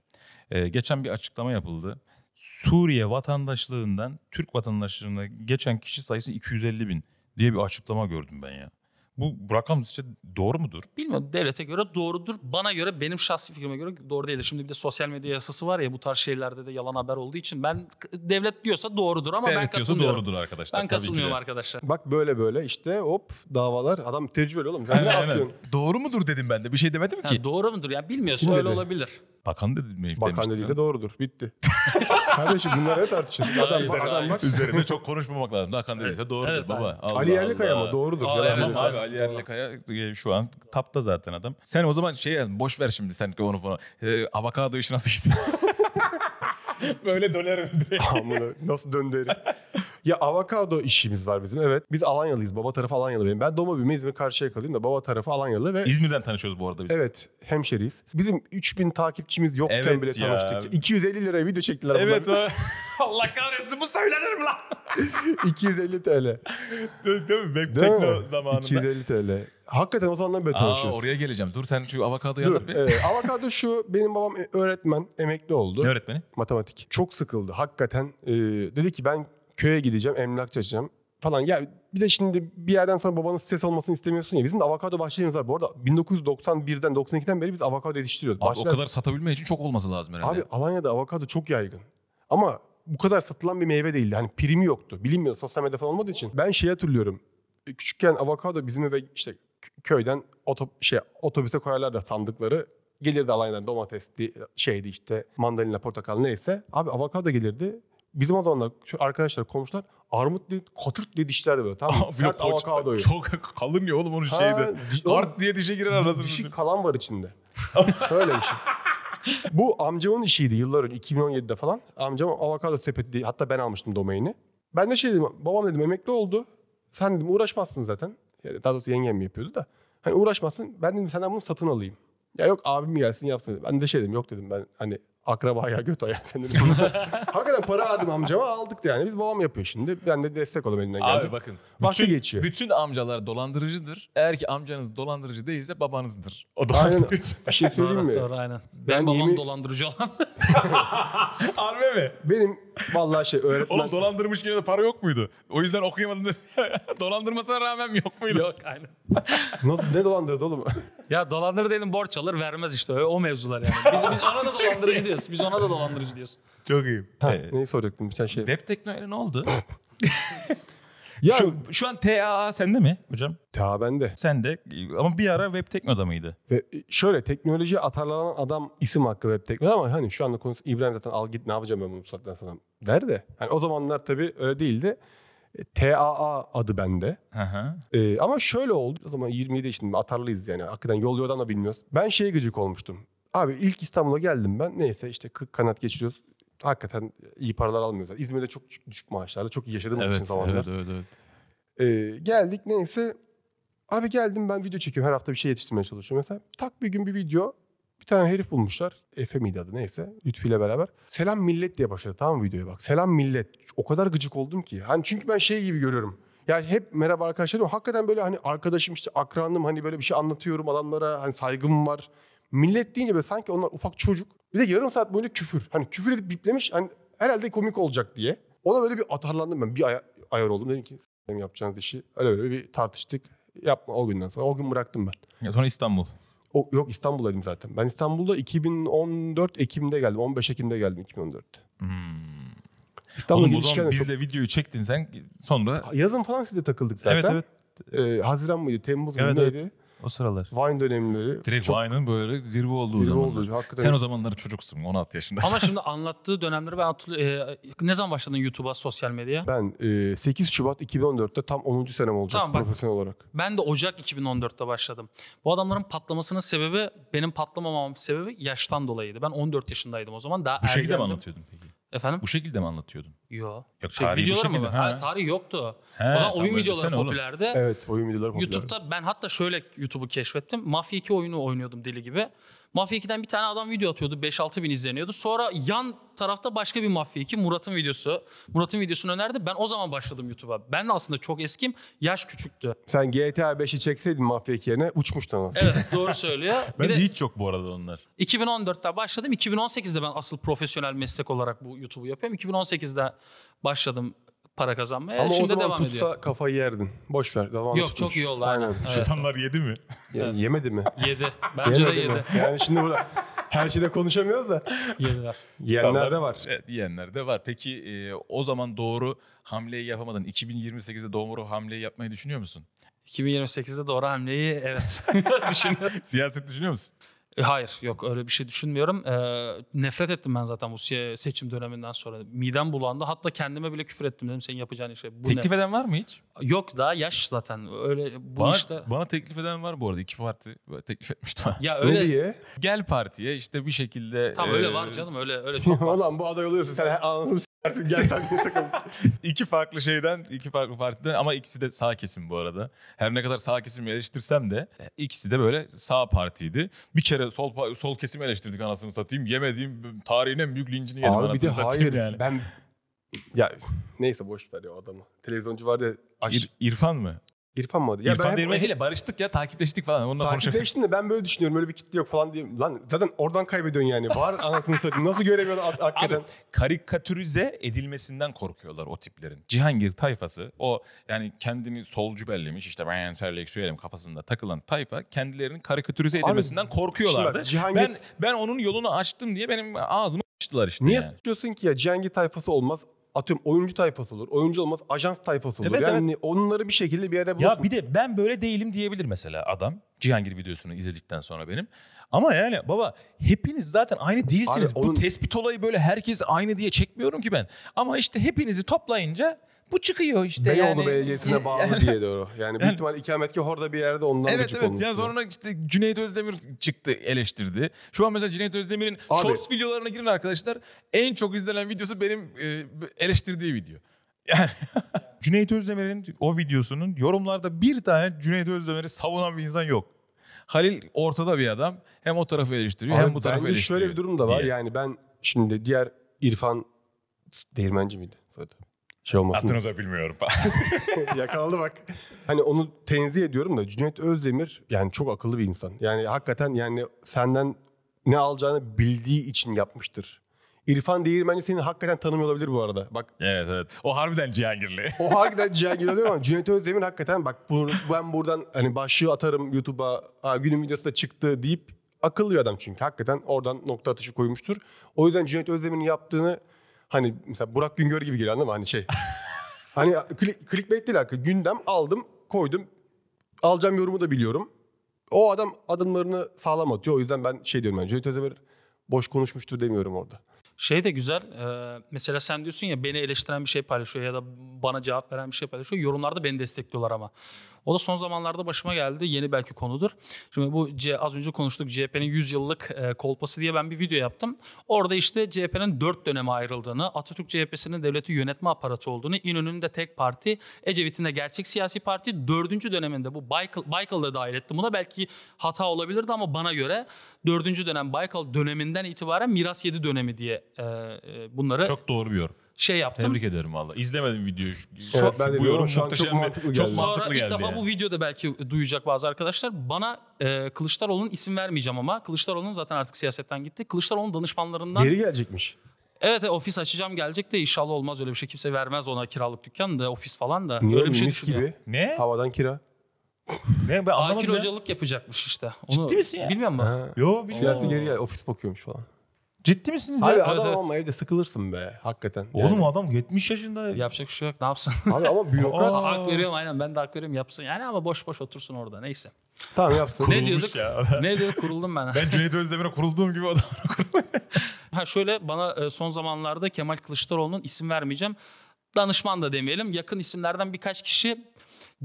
Speaker 2: Ee, geçen bir açıklama yapıldı. Suriye vatandaşlığından Türk vatandaşlığına geçen kişi sayısı 250 bin diye bir açıklama gördüm ben ya. Bu rakam sizce doğru mudur?
Speaker 3: Bilmiyorum devlete göre doğrudur. Bana göre benim şahsi fikrime göre doğru değildir. Şimdi bir de sosyal medya yasası var ya bu tarz şeylerde de yalan haber olduğu için ben devlet diyorsa doğrudur ama ben
Speaker 2: Devlet diyorsa
Speaker 3: katılmıyorum.
Speaker 2: doğrudur arkadaşlar.
Speaker 3: Ben katılmıyorum arkadaşlar.
Speaker 4: Bak böyle böyle işte hop davalar. Adam tecrübeli oğlum. Sen ne
Speaker 2: Aynen? Doğru mudur dedim ben de. Bir şey demedim ki.
Speaker 3: Yani doğru mudur? Yani bilmiyorsun
Speaker 4: Kim
Speaker 3: öyle
Speaker 4: dedi?
Speaker 3: olabilir.
Speaker 2: Bakan dedi mi?
Speaker 4: Bakan
Speaker 2: demişti.
Speaker 4: dediyse doğrudur. Bitti. Kardeşim bunlar ne tartışılır? Adam,
Speaker 3: Üzerine-
Speaker 4: adam bak.
Speaker 2: Üzerine çok konuşmamak lazım. Bakan dediyse doğrudur
Speaker 3: Evet,
Speaker 2: baba. Allah
Speaker 4: Ali Yerlikaya mı? Doğrudur.
Speaker 3: Aa, evet.
Speaker 2: Tamam abi Ali Yerlikaya e, şu an tapta zaten adam. Sen o zaman şey boş ver şimdi sen onu falan. Ee, avokado işi nasıl gitti? Böyle dönerim direkt.
Speaker 4: Amına, Nasıl döndü? Ya avokado işimiz var bizim. Evet. Biz Alanyalıyız. Baba tarafı Alanyalı benim. Ben doğma büyüme İzmir Karşıyaka'lıyım da baba tarafı Alanyalı ve
Speaker 2: İzmir'den tanışıyoruz bu arada biz.
Speaker 4: Evet, hemşeriyiz. Bizim 3000 takipçimiz yokken
Speaker 2: Evet
Speaker 4: bile
Speaker 2: ya.
Speaker 4: tanıştık. 250 liraya video çektiler
Speaker 2: Evet
Speaker 4: bunlar.
Speaker 2: o. Allah kahretsin bu söylenir mi lan?
Speaker 4: 250 TL.
Speaker 2: Değil mi? Web
Speaker 4: Değil
Speaker 2: tekno
Speaker 4: mi?
Speaker 2: zamanında.
Speaker 4: 250 TL. Hakikaten o zamandan beri
Speaker 2: Aa,
Speaker 4: tanışıyoruz.
Speaker 2: oraya geleceğim. Dur sen şu avokadoyu
Speaker 4: Dur.
Speaker 2: anlat bir.
Speaker 4: Evet, avokado şu, benim babam öğretmen, emekli oldu.
Speaker 2: Ne öğretmeni?
Speaker 4: Matematik. Çok sıkıldı. Hakikaten e, dedi ki ben köye gideceğim, emlakçı açacağım falan. Ya bir de şimdi bir yerden sonra babanın stres olmasını istemiyorsun ya. Bizim de avokado bahçelerimiz var. Bu arada 1991'den 92'den beri biz avokado yetiştiriyoruz.
Speaker 2: Abi
Speaker 4: Bahçeler-
Speaker 2: o kadar satabilmek için çok olması lazım herhalde.
Speaker 4: Abi Alanya'da avokado çok yaygın. Ama bu kadar satılan bir meyve değildi. Hani primi yoktu. Bilinmiyordu sosyal medya falan olmadığı için. Ben şey hatırlıyorum. Küçükken avokado bizim eve işte köyden otop şey otobüse koyarlar da sandıkları. Gelirdi Alanya'dan domatesli şeydi işte mandalina portakal neyse. Abi avokado gelirdi. Bizim o zamanlar arkadaşlar komşular armut diye katırt diye dişlerdi böyle tamam?
Speaker 2: Abi
Speaker 4: Sert avokadoyu.
Speaker 2: Çok kalın ya oğlum onun
Speaker 4: Ha,
Speaker 2: şeyde. Kart diye dişe girer arasında.
Speaker 4: Dişi kalan var içinde. Öyle bir şey. Bu amcamın işiydi yıllar önce 2017'de falan. Amcam avokado sepeti diye hatta ben almıştım domaini. Ben de şey dedim babam dedim emekli oldu. Sen dedim uğraşmazsın zaten. Yani daha doğrusu yengem yapıyordu da. Hani uğraşmasın ben dedim senden bunu satın alayım. Ya yok abim gelsin yapsın. Ben de şey dedim yok dedim ben hani akraba ya göt ayağı sen dedim. Hakikaten para verdim amcama aldık da yani. Biz babam yapıyor şimdi. Ben de destek olayım elimden geldi.
Speaker 2: Abi bakın.
Speaker 4: Vakti
Speaker 2: bütün,
Speaker 4: geçiyor.
Speaker 2: Bütün amcalar dolandırıcıdır. Eğer ki amcanız dolandırıcı değilse babanızdır. O
Speaker 4: Aynen.
Speaker 2: dolandırıcı.
Speaker 4: Bir şey söyleyeyim
Speaker 3: Doğru,
Speaker 4: mi?
Speaker 3: doğru aynen. Benim
Speaker 4: Ben
Speaker 3: babam
Speaker 4: yemin-
Speaker 3: dolandırıcı olan.
Speaker 2: Harbi mi?
Speaker 4: Benim vallahi şey öğretmen...
Speaker 2: Oğlum dolandırmış yine de para yok muydu? O yüzden okuyamadım dedi. Dolandırmasına rağmen yok muydu?
Speaker 3: Yok aynen.
Speaker 4: Nasıl, ne dolandırdı oğlum?
Speaker 3: Ya dolandırır dedim borç alır vermez işte o, o mevzular yani. Biz, biz ona da dolandırıcı diyoruz. Biz ona da dolandırıcı diyoruz.
Speaker 2: Çok iyi.
Speaker 4: ha, neyi soracaktım bir tane şey.
Speaker 2: Web teknoloji ne oldu?
Speaker 4: Ya
Speaker 2: şu, şu an TAA sende mi hocam?
Speaker 4: ta bende.
Speaker 2: Sende ama bir ara Web Tekno'da mıydı?
Speaker 4: Ve şöyle teknoloji atarlanan adam isim hakkı web teknoloji ama hani şu anda konusu İbrahim zaten al git ne yapacağım ben bunu bu saatten sonra der de. Hani o zamanlar tabii öyle değildi. E, TAA adı bende.
Speaker 2: Hı hı.
Speaker 4: Ee, ama şöyle oldu. O zaman 27 yaşındayım. Atarlıyız yani. Hakikaten yol yordan da bilmiyoruz. Ben şeye gıcık olmuştum. Abi ilk İstanbul'a geldim ben. Neyse işte 40 kanat geçiriyoruz. Hakikaten iyi paralar almıyoruz. İzmir'de çok düşük maaşlarla çok iyi yaşadığım için
Speaker 2: Evet,
Speaker 4: zamanlar.
Speaker 2: evet, evet, evet.
Speaker 4: Ee, geldik neyse. Abi geldim ben video çekiyorum. Her hafta bir şey yetiştirmeye çalışıyorum. Mesela tak bir gün bir video. Bir tane herif bulmuşlar. Efe miydi adı neyse. Lütfü ile beraber. Selam millet diye başladı tamam mı videoya bak. Selam millet. O kadar gıcık oldum ki. Hani çünkü ben şey gibi görüyorum. Ya hep merhaba arkadaşlar diyorum. Hakikaten böyle hani arkadaşım işte akranım hani böyle bir şey anlatıyorum adamlara. Hani saygım var. Millet deyince böyle sanki onlar ufak çocuk. Bir de yarım saat boyunca küfür. Hani küfür edip biplemiş. Hani herhalde komik olacak diye. Ona böyle bir atarlandım ben. Bir ay- ayar oldum. Dedim ki benim yapacağınız işi. Öyle böyle bir tartıştık. Yapma o günden sonra. O gün bıraktım ben.
Speaker 2: Ya Sonra İstanbul.
Speaker 4: O, yok İstanbul'daydım zaten. Ben İstanbul'da 2014 Ekim'de geldim. 15 Ekim'de geldim 2014'te. İstanbul'a
Speaker 2: Oğlum o zaman
Speaker 4: de çok-
Speaker 2: bizle videoyu çektin sen sonra.
Speaker 4: Yazın falan size takıldık zaten.
Speaker 2: Evet evet.
Speaker 4: Ee, Haziran mıydı? Temmuz muydu?
Speaker 2: Evet,
Speaker 4: neydi?
Speaker 2: evet. O sıralar.
Speaker 4: Vine dönemleri.
Speaker 2: Direkt
Speaker 4: Çok
Speaker 2: Vine'ın böyle zirve olduğu
Speaker 4: zirve
Speaker 2: zamanlar.
Speaker 4: oldu. Hakikaten.
Speaker 2: Sen o zamanlar çocuksun 16 yaşındasın.
Speaker 3: Ama şimdi anlattığı dönemleri ben hatırlıyorum. Ee, ne zaman başladın YouTube'a, sosyal medyaya?
Speaker 4: Ben e, 8 Şubat 2014'te tam 10. senem olacak
Speaker 3: Tamam, bak.
Speaker 4: profesyonel olarak.
Speaker 3: Ben de Ocak 2014'te başladım. Bu adamların patlamasının sebebi, benim patlamamamın sebebi yaştan dolayıydı. Ben 14 yaşındaydım o zaman. Daha
Speaker 2: Bu şekilde mi anlatıyordun peki?
Speaker 3: Efendim?
Speaker 2: Bu şekilde mi anlatıyordun?
Speaker 3: Yok.
Speaker 2: Yok,
Speaker 3: Şey,
Speaker 2: tarihi
Speaker 3: videoları mı
Speaker 2: şekilde, ha.
Speaker 3: Tarih yoktu.
Speaker 2: He,
Speaker 3: o zaman oyun videoları
Speaker 2: desene oğlum.
Speaker 3: popülerdi.
Speaker 4: Evet oyun videoları popüler.
Speaker 3: YouTube'da ben hatta şöyle YouTube'u keşfettim. Mafya 2 oyunu oynuyordum deli gibi. Mafya 2'den bir tane adam video atıyordu. 5-6 bin izleniyordu. Sonra yan tarafta başka bir Mafya 2. Murat'ın videosu. Murat'ın videosunu önerdi. Ben o zaman başladım YouTube'a. Ben de aslında çok eskim. Yaş küçüktü.
Speaker 4: Sen GTA 5'i çekseydin Mafya 2 yerine uçmuştun aslında.
Speaker 3: Evet doğru söylüyor.
Speaker 2: Ben
Speaker 3: bir
Speaker 2: de
Speaker 3: de
Speaker 2: hiç yok bu arada onlar.
Speaker 3: 2014'te başladım. 2018'de ben asıl profesyonel meslek olarak bu YouTube'u yapıyorum. 2018'de başladım para kazanmaya.
Speaker 4: Ama o
Speaker 3: Şimdi
Speaker 4: zaman
Speaker 3: devam
Speaker 4: tutsa
Speaker 3: ediyor.
Speaker 4: kafayı yerdin. Boş ver. Devam
Speaker 3: Yok çok iyi oldu. Aynen. Evet.
Speaker 2: Tutanlar yedi mi?
Speaker 4: Ya, yemedi mi?
Speaker 3: Yedi. Bence de
Speaker 4: Yemedi mi?
Speaker 3: yedi.
Speaker 4: Yani şimdi burada her şeyde konuşamıyoruz da.
Speaker 3: Yediler.
Speaker 4: Yiyenler de var.
Speaker 2: Evet, yiyenler de var. Peki e, o zaman doğru hamleyi yapamadın. 2028'de doğru hamleyi yapmayı düşünüyor musun?
Speaker 3: 2028'de doğru hamleyi evet düşünüyorum.
Speaker 2: Siyaset düşünüyor musun?
Speaker 3: E, Hayır yok öyle bir şey düşünmüyorum. Ee, nefret ettim ben zaten bu se- seçim döneminden sonra. Midem bulandı. Hatta kendime bile küfür ettim dedim senin yapacağın işe. Bu
Speaker 2: Teklif
Speaker 3: ne?
Speaker 2: eden var mı hiç?
Speaker 3: Yok daha yaş zaten. Öyle bu
Speaker 2: Bana,
Speaker 3: işte.
Speaker 2: bana teklif eden var bu arada. İki parti böyle teklif etmişti bana.
Speaker 3: Ya
Speaker 4: Ne
Speaker 3: öyle
Speaker 4: diye?
Speaker 2: Gel partiye işte bir şekilde...
Speaker 3: tam
Speaker 2: e,
Speaker 3: öyle var canım öyle öyle çok var.
Speaker 4: Ulan bu aday oluyorsun sen anladın s**ersin gel takmaya takalım.
Speaker 2: İki farklı şeyden, iki farklı partiden ama ikisi de sağ kesim bu arada. Her ne kadar sağ kesimi eleştirsem de e, ikisi de böyle sağ partiydi. Bir kere sol sol kesimi eleştirdik anasını satayım. Yemediğim tarihin en büyük lincini yedim
Speaker 4: Abi bir de
Speaker 2: anasını satayım
Speaker 4: hayır
Speaker 2: yani.
Speaker 4: ben ya neyse boş ver ya adamı. Televizyoncu vardı ya aş,
Speaker 2: İr- İrfan mı?
Speaker 4: İrfan mı adı? Ya
Speaker 2: İrfan
Speaker 4: hep-
Speaker 2: Değirmeci'yle barıştık ya takipleştik falan. Onunla.
Speaker 4: Takipleştin de ben böyle düşünüyorum. Öyle bir kitle yok falan diye. Lan zaten oradan kaybediyorsun yani. Var anasını satayım. Nasıl göremiyorsun hak- hakikaten?
Speaker 2: Abi karikatürize edilmesinden korkuyorlar o tiplerin. Cihangir tayfası o yani kendini solcu bellemiş işte ben entelektüelim kafasında takılan tayfa kendilerinin karikatürize edilmesinden korkuyorlardı.
Speaker 4: bak, Cihangir-
Speaker 2: Ben ben onun yolunu açtım diye benim ağzımı açtılar işte
Speaker 4: Niye
Speaker 2: yani.
Speaker 4: tutuyorsun ki ya? Cihangir tayfası olmaz. Atıyorum oyuncu tayfası olur. Oyuncu olmaz. Ajans tayfası olur.
Speaker 2: Evet,
Speaker 4: yani onları bir şekilde bir yere
Speaker 2: Ya
Speaker 4: bulursun.
Speaker 2: bir de ben böyle değilim diyebilir mesela adam. Cihangir videosunu izledikten sonra benim. Ama yani baba hepiniz zaten aynı değilsiniz.
Speaker 4: Abi onun-
Speaker 2: Bu tespit olayı böyle herkes aynı diye çekmiyorum ki ben. Ama işte hepinizi toplayınca bu çıkıyor işte
Speaker 4: Beyoğlu
Speaker 2: yani.
Speaker 4: Belediyesi'ne bağlı diye doğru. Yani büyük ihtimal ikametgah orada bir yerde ondan
Speaker 2: Evet evet.
Speaker 4: olmuştu.
Speaker 2: Yani sonra işte Cüneyt Özdemir çıktı eleştirdi. Şu an mesela Cüneyt Özdemir'in
Speaker 4: Abi-
Speaker 2: shorts videolarına girin arkadaşlar. En çok izlenen videosu benim e, eleştirdiği video. Yani Cüneyt Özdemir'in o videosunun yorumlarda bir tane Cüneyt Özdemir'i savunan bir insan yok. Halil ortada bir adam. Hem o tarafı eleştiriyor hem
Speaker 4: Abi
Speaker 2: bu tarafı eleştiriyor.
Speaker 4: şöyle bir durum da var.
Speaker 2: diye.
Speaker 4: Yani ben şimdi diğer İrfan değirmenci miydi? Zaten. Şey olmasın.
Speaker 2: Adınızı bilmiyorum.
Speaker 4: Yakaladı bak. Hani onu tenzih ediyorum da Cüneyt Özdemir yani çok akıllı bir insan. Yani hakikaten yani senden ne alacağını bildiği için yapmıştır. İrfan Değirmenci seni hakikaten tanımıyor olabilir bu arada. Bak
Speaker 2: evet evet. O harbiden Cihangirli.
Speaker 4: o harbiden Cihangir oluyor ama Cüneyt Özdemir hakikaten bak bu, ben buradan hani başlığı atarım YouTube'a "Aa, günün videosu da çıktı deyip akıllı bir adam çünkü. Hakikaten oradan nokta atışı koymuştur. O yüzden Cüneyt Özdemir'in yaptığını hani mesela Burak Güngör gibi geliyor anladın mı? Hani şey hani clickbait değil hakikaten. Gündem aldım koydum. Alacağım yorumu da biliyorum. O adam adımlarını sağlam atıyor. O yüzden ben şey diyorum yani Cüneyt Özdemir boş konuşmuştur demiyorum orada.
Speaker 3: Şey de güzel. e, mesela sen diyorsun ya beni eleştiren bir şey paylaşıyor ya da bana cevap veren bir şey paylaşıyor. Yorumlarda beni destekliyorlar ama. O da son zamanlarda başıma geldi. Yeni belki konudur. Şimdi bu C, az önce konuştuk CHP'nin 100 yıllık e, kolpası diye ben bir video yaptım. Orada işte CHP'nin 4 döneme ayrıldığını, Atatürk CHP'sinin devleti yönetme aparatı olduğunu, İnönü'nün de tek parti, Ecevit'in de gerçek siyasi parti, 4. döneminde bu Baykal, Baykal'ı da dahil ettim. Buna belki hata olabilirdi ama bana göre 4. dönem Baykal döneminden itibaren Miras 7 dönemi diye e, e, bunları
Speaker 2: Çok doğru bir yorum.
Speaker 3: Şey yaptım.
Speaker 2: Tebrik ederim valla. İzlemedim videoyu.
Speaker 4: Evet, ben de
Speaker 2: bu yorum
Speaker 4: şu an çok mantıklı
Speaker 2: Çok
Speaker 4: geldi.
Speaker 3: Sonra
Speaker 2: mantıklı
Speaker 3: ilk
Speaker 2: geldi
Speaker 3: defa
Speaker 2: yani.
Speaker 3: bu videoda belki duyacak bazı arkadaşlar. Bana e, Kılıçdaroğlu'nun isim vermeyeceğim ama Kılıçdaroğlu'nun zaten artık siyasetten gitti. Kılıçdaroğlu'nun danışmanlarından
Speaker 4: Geri gelecekmiş.
Speaker 3: evet evet, ofis açacağım gelecek de inşallah olmaz öyle bir şey. Kimse vermez ona kiralık dükkan da ofis falan da.
Speaker 4: Niye
Speaker 3: öyle bir şey düşünüyor.
Speaker 4: gibi.
Speaker 2: Ne?
Speaker 4: Havadan kira.
Speaker 2: Ne? Ben anlamadım
Speaker 3: Akil
Speaker 2: ya.
Speaker 3: hocalık yapacakmış işte. Onu,
Speaker 2: Ciddi misin ya?
Speaker 3: Bilmiyor musun?
Speaker 4: Ha.
Speaker 2: Yo bir
Speaker 4: Siyasi geri gel. Ofis bakıyormuş falan.
Speaker 2: Ciddi misiniz
Speaker 4: Abi
Speaker 2: ya?
Speaker 4: adam
Speaker 3: evet.
Speaker 4: ama evde sıkılırsın be. Hakikaten.
Speaker 2: Oğlum
Speaker 4: Yani.
Speaker 2: adam 70 yaşında.
Speaker 3: Yapacak bir şey yok ne yapsın.
Speaker 4: Abi ama bürokrat.
Speaker 2: Aa.
Speaker 3: hak veriyorum aynen ben de hak veriyorum yapsın yani ama boş boş otursun orada neyse.
Speaker 4: tamam yapsın.
Speaker 3: Ne diyorduk?
Speaker 2: ya.
Speaker 3: ne diyorduk kuruldum ben.
Speaker 2: Ben Cüneyt Özdemir'e kurulduğum gibi adam.
Speaker 3: Ha şöyle bana e, son zamanlarda Kemal Kılıçdaroğlu'nun isim vermeyeceğim. Danışman da demeyelim. Yakın isimlerden birkaç kişi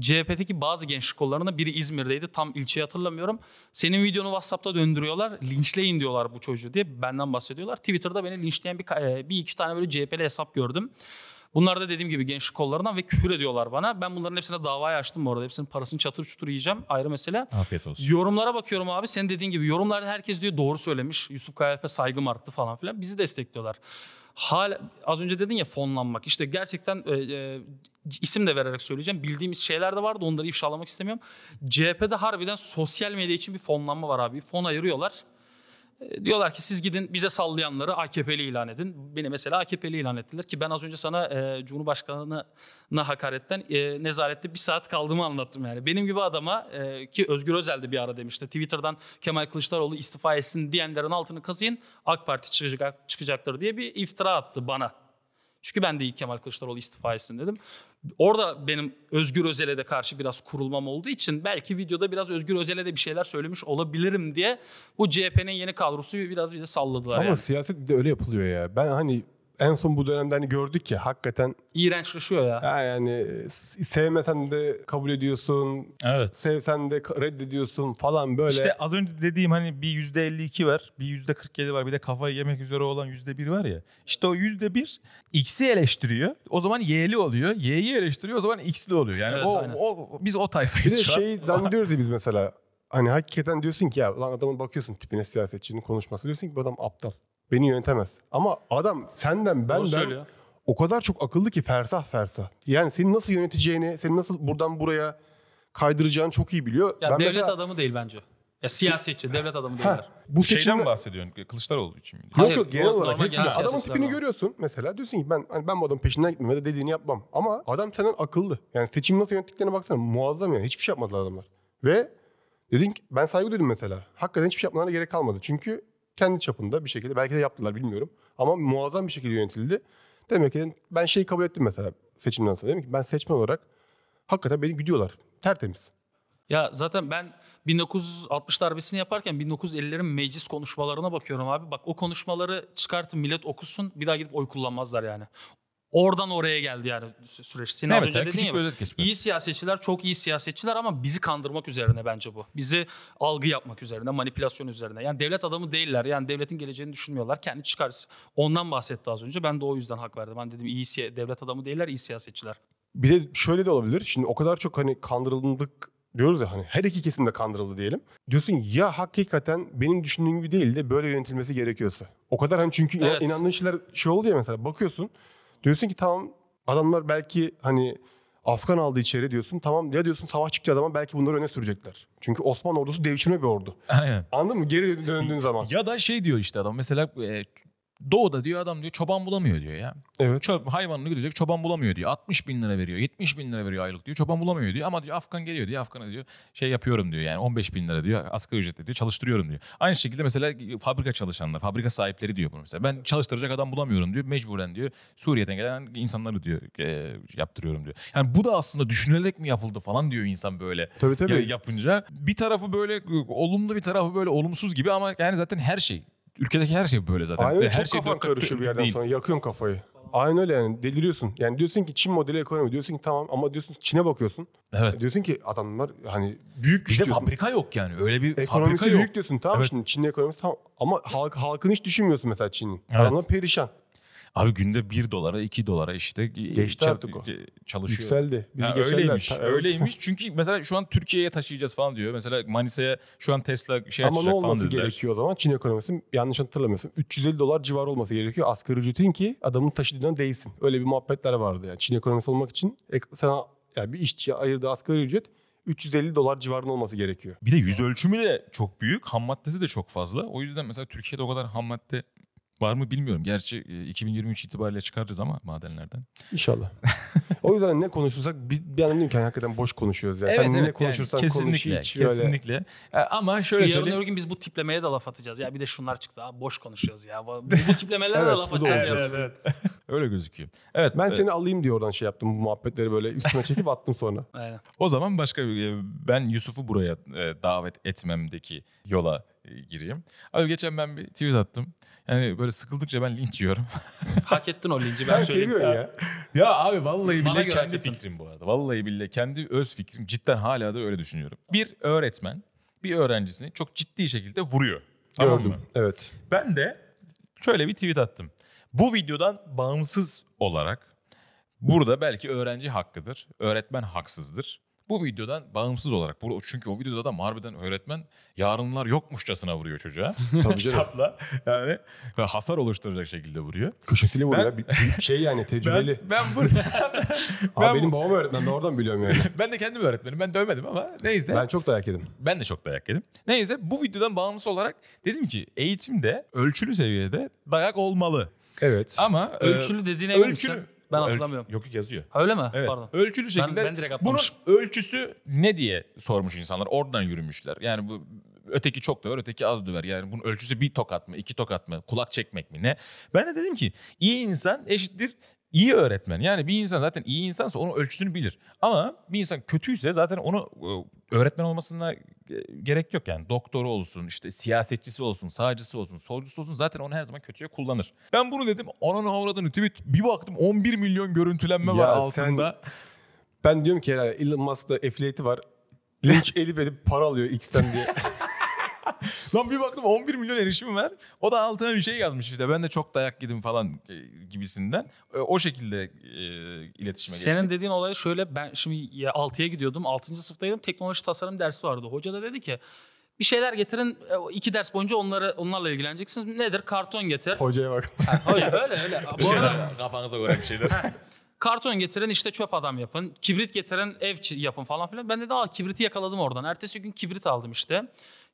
Speaker 3: CHP'deki bazı gençlik kollarında biri İzmir'deydi. Tam ilçeyi hatırlamıyorum. Senin videonu WhatsApp'ta döndürüyorlar. Linçleyin diyorlar bu çocuğu diye. Benden bahsediyorlar. Twitter'da beni linçleyen bir, e, bir iki tane böyle CHP'li hesap gördüm. Bunlar da dediğim gibi gençlik kollarından ve küfür ediyorlar bana. Ben bunların hepsine davaya açtım bu arada. Hepsinin parasını çatır çutur yiyeceğim. Ayrı mesele.
Speaker 2: Afiyet olsun.
Speaker 3: Yorumlara bakıyorum abi. Senin dediğin gibi yorumlarda herkes diyor doğru söylemiş. Yusuf Kayalp'e saygım arttı falan filan. Bizi destekliyorlar. Hala az önce dedin ya fonlanmak. İşte gerçekten e, e, isim de vererek söyleyeceğim. Bildiğimiz şeyler de vardı. Onları ifşalamak istemiyorum. CHP'de harbiden sosyal medya için bir fonlanma var abi. Fon ayırıyorlar. E, Diyorlar ki siz gidin bize sallayanları AKP'li ilan edin. Beni mesela AKP'li ilan ettiler ki ben az önce sana e, Cumhurbaşkanı'na hakaretten e, nezarette bir saat kaldığımı anlattım yani. Benim gibi adama e, ki Özgür Özel de bir ara demişti. Twitter'dan Kemal Kılıçdaroğlu istifa etsin diyenlerin altını kazıyın AK Parti çıkacak, çıkacaktır diye bir iftira attı bana. Çünkü ben de Kemal Kılıçdaroğlu istifa etsin dedim. Orada benim Özgür Özel'e de karşı biraz kurulmam olduğu için belki videoda biraz Özgür Özel'e de bir şeyler söylemiş olabilirim diye bu CHP'nin yeni kadrosu biraz bize salladılar
Speaker 4: Ama
Speaker 3: yani.
Speaker 4: siyaset de öyle yapılıyor ya. Ben hani en son bu dönemde hani gördük ya hakikaten
Speaker 3: İğrençleşiyor ya.
Speaker 4: ha yani s- sevmesen de kabul ediyorsun,
Speaker 2: Evet.
Speaker 4: sevsen de reddediyorsun falan böyle.
Speaker 2: İşte az önce dediğim hani bir yüzde 52 var, bir yüzde 47 var, bir de kafayı yemek üzere olan yüzde bir var ya. İşte o yüzde bir X'i eleştiriyor. O zaman Y'li oluyor. Y'yi eleştiriyor. O zaman X'li oluyor. Yani
Speaker 3: Evet,
Speaker 2: o,
Speaker 3: aynen.
Speaker 2: o, biz o
Speaker 4: bir
Speaker 2: tayfayız
Speaker 4: de
Speaker 2: şu an.
Speaker 4: şey zannediyoruz ya biz mesela. Hani hakikaten diyorsun ki ya lan adamın bakıyorsun tipine siyasetçinin konuşması diyorsun ki bu adam aptal. Beni yönetemez. Ama adam senden benden o kadar çok akıllı ki fersah fersah. Yani seni nasıl yöneteceğini, seni nasıl buradan buraya kaydıracağını çok iyi biliyor.
Speaker 3: Ya
Speaker 4: Ben
Speaker 3: devlet
Speaker 4: mesela-
Speaker 3: adamı değil bence. Ya siyasetçi, devlet adamı değiller.
Speaker 4: bu
Speaker 2: Şeyden
Speaker 4: seçimde...
Speaker 2: mi bahsediyorsun? Kılıçdaroğlu için mi?
Speaker 4: Yok
Speaker 3: Hayır,
Speaker 4: yok genel
Speaker 3: bu
Speaker 4: olarak
Speaker 3: genel
Speaker 4: Adamın tipini
Speaker 3: var.
Speaker 4: görüyorsun mesela diyorsun ki ben hani ben bu adamın peşinden gitmem ya da dediğini yapmam. Ama adam senden akıllı. Yani seçim nasıl yönettiklerine baksana muazzam yani hiçbir şey yapmadılar adamlar. Ve dedin ki ben saygı duydum mesela. Hakikaten hiçbir şey yapmalarına gerek kalmadı. Çünkü kendi çapında bir şekilde belki de yaptılar bilmiyorum. Ama muazzam bir şekilde yönetildi. Demek ki ben şeyi kabul ettim mesela seçimden sonra. Dedim ki ben seçmen olarak hakikaten beni gidiyorlar. Tertemiz.
Speaker 3: Ya zaten ben 1960 darbesini yaparken 1950'lerin meclis konuşmalarına bakıyorum abi. Bak o konuşmaları çıkartın millet okusun bir daha gidip oy kullanmazlar yani. Oradan oraya geldi yani sü- süreç. Senin az
Speaker 2: Evet,
Speaker 3: önce
Speaker 2: yani
Speaker 3: dediğin
Speaker 2: küçük bir.
Speaker 3: İyi siyasetçiler çok iyi siyasetçiler ama bizi kandırmak üzerine bence bu. Bizi algı yapmak üzerine, manipülasyon üzerine. Yani devlet adamı değiller. Yani devletin geleceğini düşünmüyorlar. Kendi çıkarız. Ondan bahsetti az önce. Ben de o yüzden hak verdim. Ben dedim iyi devlet adamı değiller, iyi siyasetçiler.
Speaker 4: Bir de şöyle de olabilir. Şimdi o kadar çok hani kandırıldık diyoruz ya hani her iki kesim de kandırıldı diyelim. Diyorsun ya hakikaten benim düşündüğüm gibi değil de böyle yönetilmesi gerekiyorsa. O kadar hani çünkü
Speaker 3: Evet.
Speaker 4: inandığın şeyler şey oldu ya mesela bakıyorsun. Diyorsun ki tamam adamlar belki hani Afgan aldı içeri diyorsun. Tamam ya diyorsun savaş çıkacak zaman belki bunları öne sürecekler. Çünkü Osmanlı ordusu devşirme bir ordu.
Speaker 2: Aynen.
Speaker 4: Anladın mı? Geri döndüğün zaman.
Speaker 2: Ya da şey diyor işte adam mesela e, doğuda diyor adam diyor çoban bulamıyor diyor ya.
Speaker 4: Evet.
Speaker 2: Ço- hayvanını gidecek çoban bulamıyor diyor. 60 bin lira veriyor 70 bin lira veriyor aylık diyor çoban bulamıyor diyor. Ama diyor Afgan geliyor diyor Afgan'a diyor şey yapıyorum diyor yani 15 bin lira diyor asgari ücretle diyor çalıştırıyorum diyor. Aynı şekilde mesela fabrika çalışanlar fabrika sahipleri diyor bunu mesela. Ben çalıştıracak adam bulamıyorum diyor mecburen diyor Suriye'den gelen insanları diyor e, yaptırıyorum diyor. Yani bu da aslında düşünülerek mi yapıldı falan diyor insan böyle.
Speaker 4: Tabii tabii.
Speaker 2: Ya- yapınca bir tarafı böyle e, olumlu bir tarafı böyle olumsuz gibi ama yani zaten her şey ülkedeki her şey böyle zaten.
Speaker 4: Aynen
Speaker 2: her
Speaker 4: çok
Speaker 2: şey
Speaker 4: kafan karışıyor bir yerden
Speaker 2: değil.
Speaker 4: sonra. Yakıyorsun kafayı. Aynen öyle yani deliriyorsun. Yani diyorsun ki Çin modeli ekonomi. Diyorsun ki tamam ama diyorsun Çin'e bakıyorsun.
Speaker 2: Evet.
Speaker 4: Diyorsun ki adamlar hani büyük
Speaker 2: Bizde
Speaker 4: diyorsun.
Speaker 2: fabrika yok yani. Öyle bir
Speaker 4: Ekonomisi
Speaker 2: fabrika yok.
Speaker 4: büyük diyorsun tamam
Speaker 2: Evet.
Speaker 4: şimdi Çin'in ekonomisi tamam. Ama halk, halkını hiç düşünmüyorsun mesela Çin'in.
Speaker 2: Evet.
Speaker 4: Adamlar perişan.
Speaker 2: Abi günde 1 dolara 2 dolara işte
Speaker 4: Geçti artık o.
Speaker 2: çalışıyor.
Speaker 4: Yükseldi. Bizi geçerler.
Speaker 2: öyleymiş.
Speaker 4: Ta-.
Speaker 2: Öyleymiş. Çünkü mesela şu an Türkiye'ye taşıyacağız falan diyor. Mesela Manisa'ya şu an Tesla şey
Speaker 4: Ama ne olması gerekiyor o zaman? Çin ekonomisi yanlış hatırlamıyorsam 350 dolar civarı olması gerekiyor. Asgari ücretin ki adamın taşıdığına değsin. Öyle bir muhabbetler vardı yani. Çin ekonomisi olmak için ek- sana yani bir işçiye ayırdığı asgari ücret 350 dolar civarında olması gerekiyor.
Speaker 2: Bir de yüz ölçümü de çok büyük. Ham maddesi de çok fazla. O yüzden mesela Türkiye'de o kadar ham madde var mı bilmiyorum. Gerçi e, 2023 itibariyle çıkarırız ama madenlerden.
Speaker 4: İnşallah. o yüzden ne konuşursak bir, bir an dedim ki hani hakikaten boş konuşuyoruz. Yani. Sen ne konuşursan konuş
Speaker 2: kesinlikle,
Speaker 4: hiç böyle.
Speaker 2: kesinlikle. E, Ama şöyle
Speaker 3: Yarın
Speaker 2: söyleyeyim.
Speaker 3: öbür gün biz bu tiplemeye de laf atacağız. Ya bir de şunlar çıktı. Abi boş konuşuyoruz ya. Bu, bu tiplemelere de
Speaker 4: Evet,
Speaker 3: laf
Speaker 4: bu da
Speaker 3: atacağız.
Speaker 4: olacak.
Speaker 3: ya.
Speaker 2: Öyle gözüküyor. Evet.
Speaker 4: Ben
Speaker 2: e,
Speaker 4: seni alayım diye oradan şey yaptım bu muhabbetleri böyle üstüne çekip attım sonra.
Speaker 3: Aynen.
Speaker 2: O zaman başka bir e, ben Yusuf'u buraya e, davet etmemdeki yola e, gireyim. Abi geçen ben bir tweet attım. Yani böyle sıkıldıkça ben linç yiyorum.
Speaker 3: Hak ettin o linci ben
Speaker 4: Sen
Speaker 3: söyleyeyim.
Speaker 4: seviyorsun ya.
Speaker 2: ya abi vallahi
Speaker 3: Bana
Speaker 2: billahi kendi fikrim bu arada. Vallahi billahi kendi öz fikrim. Cidden hala da öyle düşünüyorum. Bir öğretmen bir öğrencisini çok ciddi şekilde vuruyor. Tamam?
Speaker 4: Gördüm. Evet.
Speaker 2: Ben de şöyle bir tweet attım. Bu videodan bağımsız olarak burada belki öğrenci hakkıdır, öğretmen haksızdır. Bu videodan bağımsız olarak bu- çünkü o videoda da harbiden öğretmen yarınlar yokmuşçasına vuruyor çocuğa.
Speaker 4: Tabii.
Speaker 2: Kitapla yani hasar oluşturacak şekilde vuruyor.
Speaker 4: Köşesiyle vuruyor
Speaker 2: Ben-
Speaker 4: ya. Şey yani tecrübeli.
Speaker 2: Ben, ben burada
Speaker 4: Abi
Speaker 2: ben,
Speaker 4: benim babam öğretmen ben oradan biliyorum yani.
Speaker 2: ben de kendim öğretmenim. Ben dövmedim ama neyse.
Speaker 4: ben çok dayak yedim.
Speaker 2: Ben de çok dayak yedim. Neyse bu videodan bağımsız olarak dedim ki eğitimde ölçülü seviyede dayak olmalı.
Speaker 4: Evet.
Speaker 2: Ama e,
Speaker 3: Ölçülü dediğine emin
Speaker 2: ölçülü
Speaker 3: Ben
Speaker 2: Ölç-
Speaker 3: hatırlamıyorum.
Speaker 2: Yok yok yazıyor.
Speaker 3: Ha, Öyle mi?
Speaker 2: Evet.
Speaker 3: Pardon.
Speaker 2: Ölçülü şekilde.
Speaker 3: ben direkt
Speaker 2: bunun
Speaker 3: atlamışım.
Speaker 2: ölçüsü ne diye sormuş insanlar. Oradan yürümüşler. Yani bu öteki çok döver, öteki az döver. Yani bunun ölçüsü bir tokat mı, iki tokat mı, kulak çekmek mi ne? Ben de dedim ki iyi insan eşittir iyi öğretmen. Yani bir insan zaten iyi insansa onun ölçüsünü bilir. Ama bir insan kötüyse zaten onu e, öğretmen olmasına e, gerek yok yani. Doktoru olsun, işte siyasetçisi olsun, sağcısı olsun, solcusu olsun zaten onu her zaman kötüye kullanır. Ben bunu dedim. Onun avradını tweet bir baktım 11 milyon görüntülenme
Speaker 4: Ya
Speaker 2: var
Speaker 4: sen-
Speaker 2: altında.
Speaker 4: Ben diyorum ki herhalde Elon Musk'ta affiliate'i var. Linç edip edip para alıyor X'ten diye.
Speaker 2: Lan bir baktım 11 milyon erişimi var. O da altına bir şey yazmış işte. Ben de çok dayak yedim falan e, gibisinden. E, O şekilde e, iletişime
Speaker 3: Senin
Speaker 2: geçtik.
Speaker 3: dediğin olay şöyle ben şimdi ya 6'ya gidiyordum 6. sınıftaydım teknoloji tasarım dersi vardı. Hoca da dedi ki bir şeyler getirin iki ders boyunca onları onlarla ilgileneceksiniz. Nedir? Karton getir.
Speaker 4: Hocaya bak.
Speaker 3: öyle öyle öyle.
Speaker 2: Bir
Speaker 3: Bu arada
Speaker 2: kafanıza göre bir şeyler.
Speaker 3: karton getirin işte çöp adam yapın. Kibrit getirin ev yapın falan filan. Ben de aa kibriti yakaladım oradan. Ertesi gün kibrit aldım işte.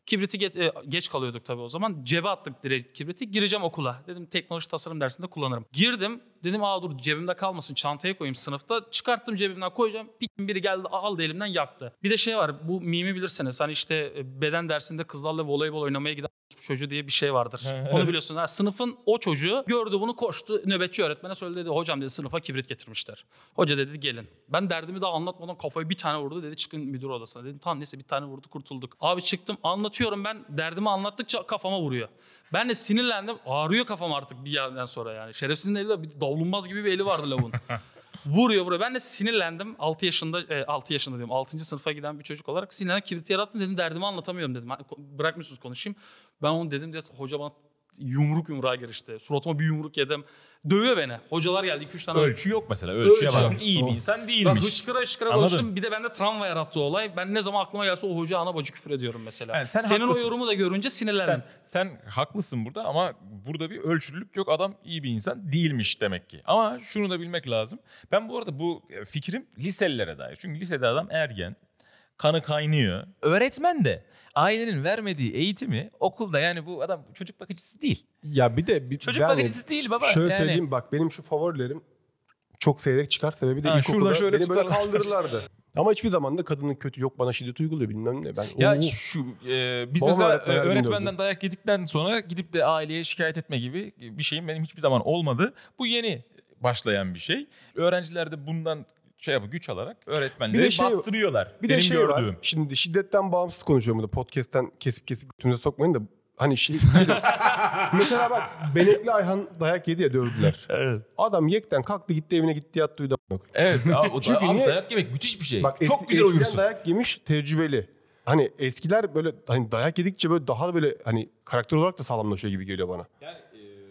Speaker 3: Kibriti get- e, geç kalıyorduk tabii o zaman. Cebe attık direkt kibriti. Gireceğim okula. Dedim teknoloji tasarım dersinde kullanırım. Girdim. Dedim aa dur cebimde kalmasın çantaya koyayım sınıfta. Çıkarttım cebimden koyacağım. Piçin biri geldi aldı elimden yaktı. Bir de şey var bu mimi bilirsiniz. Hani işte e, beden dersinde kızlarla voleybol oynamaya giden çocuğu diye bir şey vardır. Onu biliyorsun. Ha, sınıfın o çocuğu gördü bunu koştu nöbetçi öğretmene söyledi dedi hocam dedi sınıfa kibrit getirmişler. Hoca dedi gelin. Ben derdimi daha anlatmadan kafayı bir tane vurdu dedi çıkın müdür odasına. Dedim tamam neyse bir tane vurdu kurtulduk. Abi çıktım anlatıyorum ben derdimi anlattıkça kafama vuruyor. Ben de sinirlendim ağrıyor kafam artık bir yerden sonra yani. Şerefsizin eli de bir davlumbaz gibi bir eli vardı lavun. Vuruyor vuruyor. Ben de sinirlendim. 6 yaşında, e, 6 yaşında diyorum. 6. sınıfa giden bir çocuk olarak sinirlendim. Kibriti yarattım dedim. Derdimi anlatamıyorum dedim. Bırakmıyorsunuz konuşayım. Ben onu dedim diye hoca bana yumruk yumruğa girişti. Suratıma bir yumruk yedim. Dövüyor beni. Hocalar geldi 2-3 tane.
Speaker 2: Ölçü yok mesela. Ölçüye
Speaker 3: Ölçü
Speaker 2: bak.
Speaker 3: yok.
Speaker 2: İyi bir insan
Speaker 3: Ben
Speaker 2: değilmiş.
Speaker 3: hıçkıra hıçkıra
Speaker 2: Anladın?
Speaker 3: konuştum. Bir de bende travma yarattı olay. Ben ne zaman aklıma gelse o hoca ana bacı küfür ediyorum mesela.
Speaker 2: Yani sen
Speaker 3: Senin
Speaker 2: haklısın.
Speaker 3: o yorumu da görünce sinirlendim.
Speaker 2: Sen, sen haklısın burada ama burada bir ölçülülük yok. Adam iyi bir insan değilmiş demek ki. Ama şunu da bilmek lazım. Ben bu arada bu fikrim liselilere dair. Çünkü lisede adam ergen, kanı kaynıyor. Öğretmen de ailenin vermediği eğitimi okulda yani bu adam çocuk bakıcısı değil.
Speaker 4: Ya bir de bir,
Speaker 2: Çocuk
Speaker 4: yani
Speaker 2: bakıcısı değil baba.
Speaker 4: Şöyle
Speaker 2: yani,
Speaker 4: söyleyeyim bak benim şu favorilerim çok seyrek çıkar sebebi de
Speaker 2: Ha,
Speaker 4: ilkokulda
Speaker 2: şöyle
Speaker 4: beni böyle kaldırırlardı. Ama hiçbir zaman da kadının kötü yok bana şiddet uyguluyor bilmem ne. Ben
Speaker 2: Ya
Speaker 4: Oo.
Speaker 2: şu e, biz mesela e, öğretmenden
Speaker 4: oldu.
Speaker 2: dayak yedikten sonra gidip de aileye şikayet etme gibi bir şeyim benim hiçbir zaman olmadı. Bu yeni başlayan bir şey. Öğrenciler de bundan şey yapıp güç alarak öğretmenleri
Speaker 4: Bir de şey-
Speaker 2: bastırıyorlar.
Speaker 4: bir
Speaker 2: benim
Speaker 4: de şey
Speaker 2: gördüğüm.
Speaker 4: var. Şimdi şiddetten bağımsız konuşuyorum burada. Podcast'ten kesip kesip bütünüze sokmayın da hani şey mesela bak Benekli Ayhan dayak yedi ya dövdüler.
Speaker 2: Evet.
Speaker 4: Adam yekten kalktı gitti evine gitti yattı uyudu.
Speaker 2: Evet. Abi, o
Speaker 4: Çünkü
Speaker 2: abi
Speaker 4: niye-
Speaker 2: dayak yemek müthiş bir şey.
Speaker 4: Bak
Speaker 2: Çok
Speaker 4: eski-
Speaker 2: güzel
Speaker 4: eskiden
Speaker 2: uyursun.
Speaker 4: dayak yemiş tecrübeli. Hani eskiler böyle hani dayak yedikçe böyle daha böyle hani karakter olarak da sağlamlaşıyor gibi geliyor bana.
Speaker 2: e,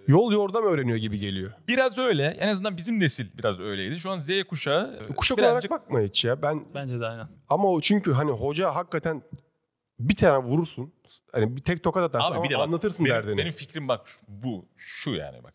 Speaker 4: Yol yordam öğreniyor gibi geliyor.
Speaker 2: Biraz öyle. En azından bizim nesil biraz öyleydi. Şu an Z kuşağı e,
Speaker 4: Kuşak
Speaker 2: birazcık
Speaker 4: olarak bakma hiç ya. Ben
Speaker 3: Bence de aynen.
Speaker 4: ama o çünkü hani hoca hakikaten bir tane vurursun. Hani bir tek tokat atarsın
Speaker 2: Abi bir de bak,
Speaker 4: anlatırsın
Speaker 2: benim,
Speaker 4: derdini.
Speaker 2: Benim fikrim bak bu şu yani bak.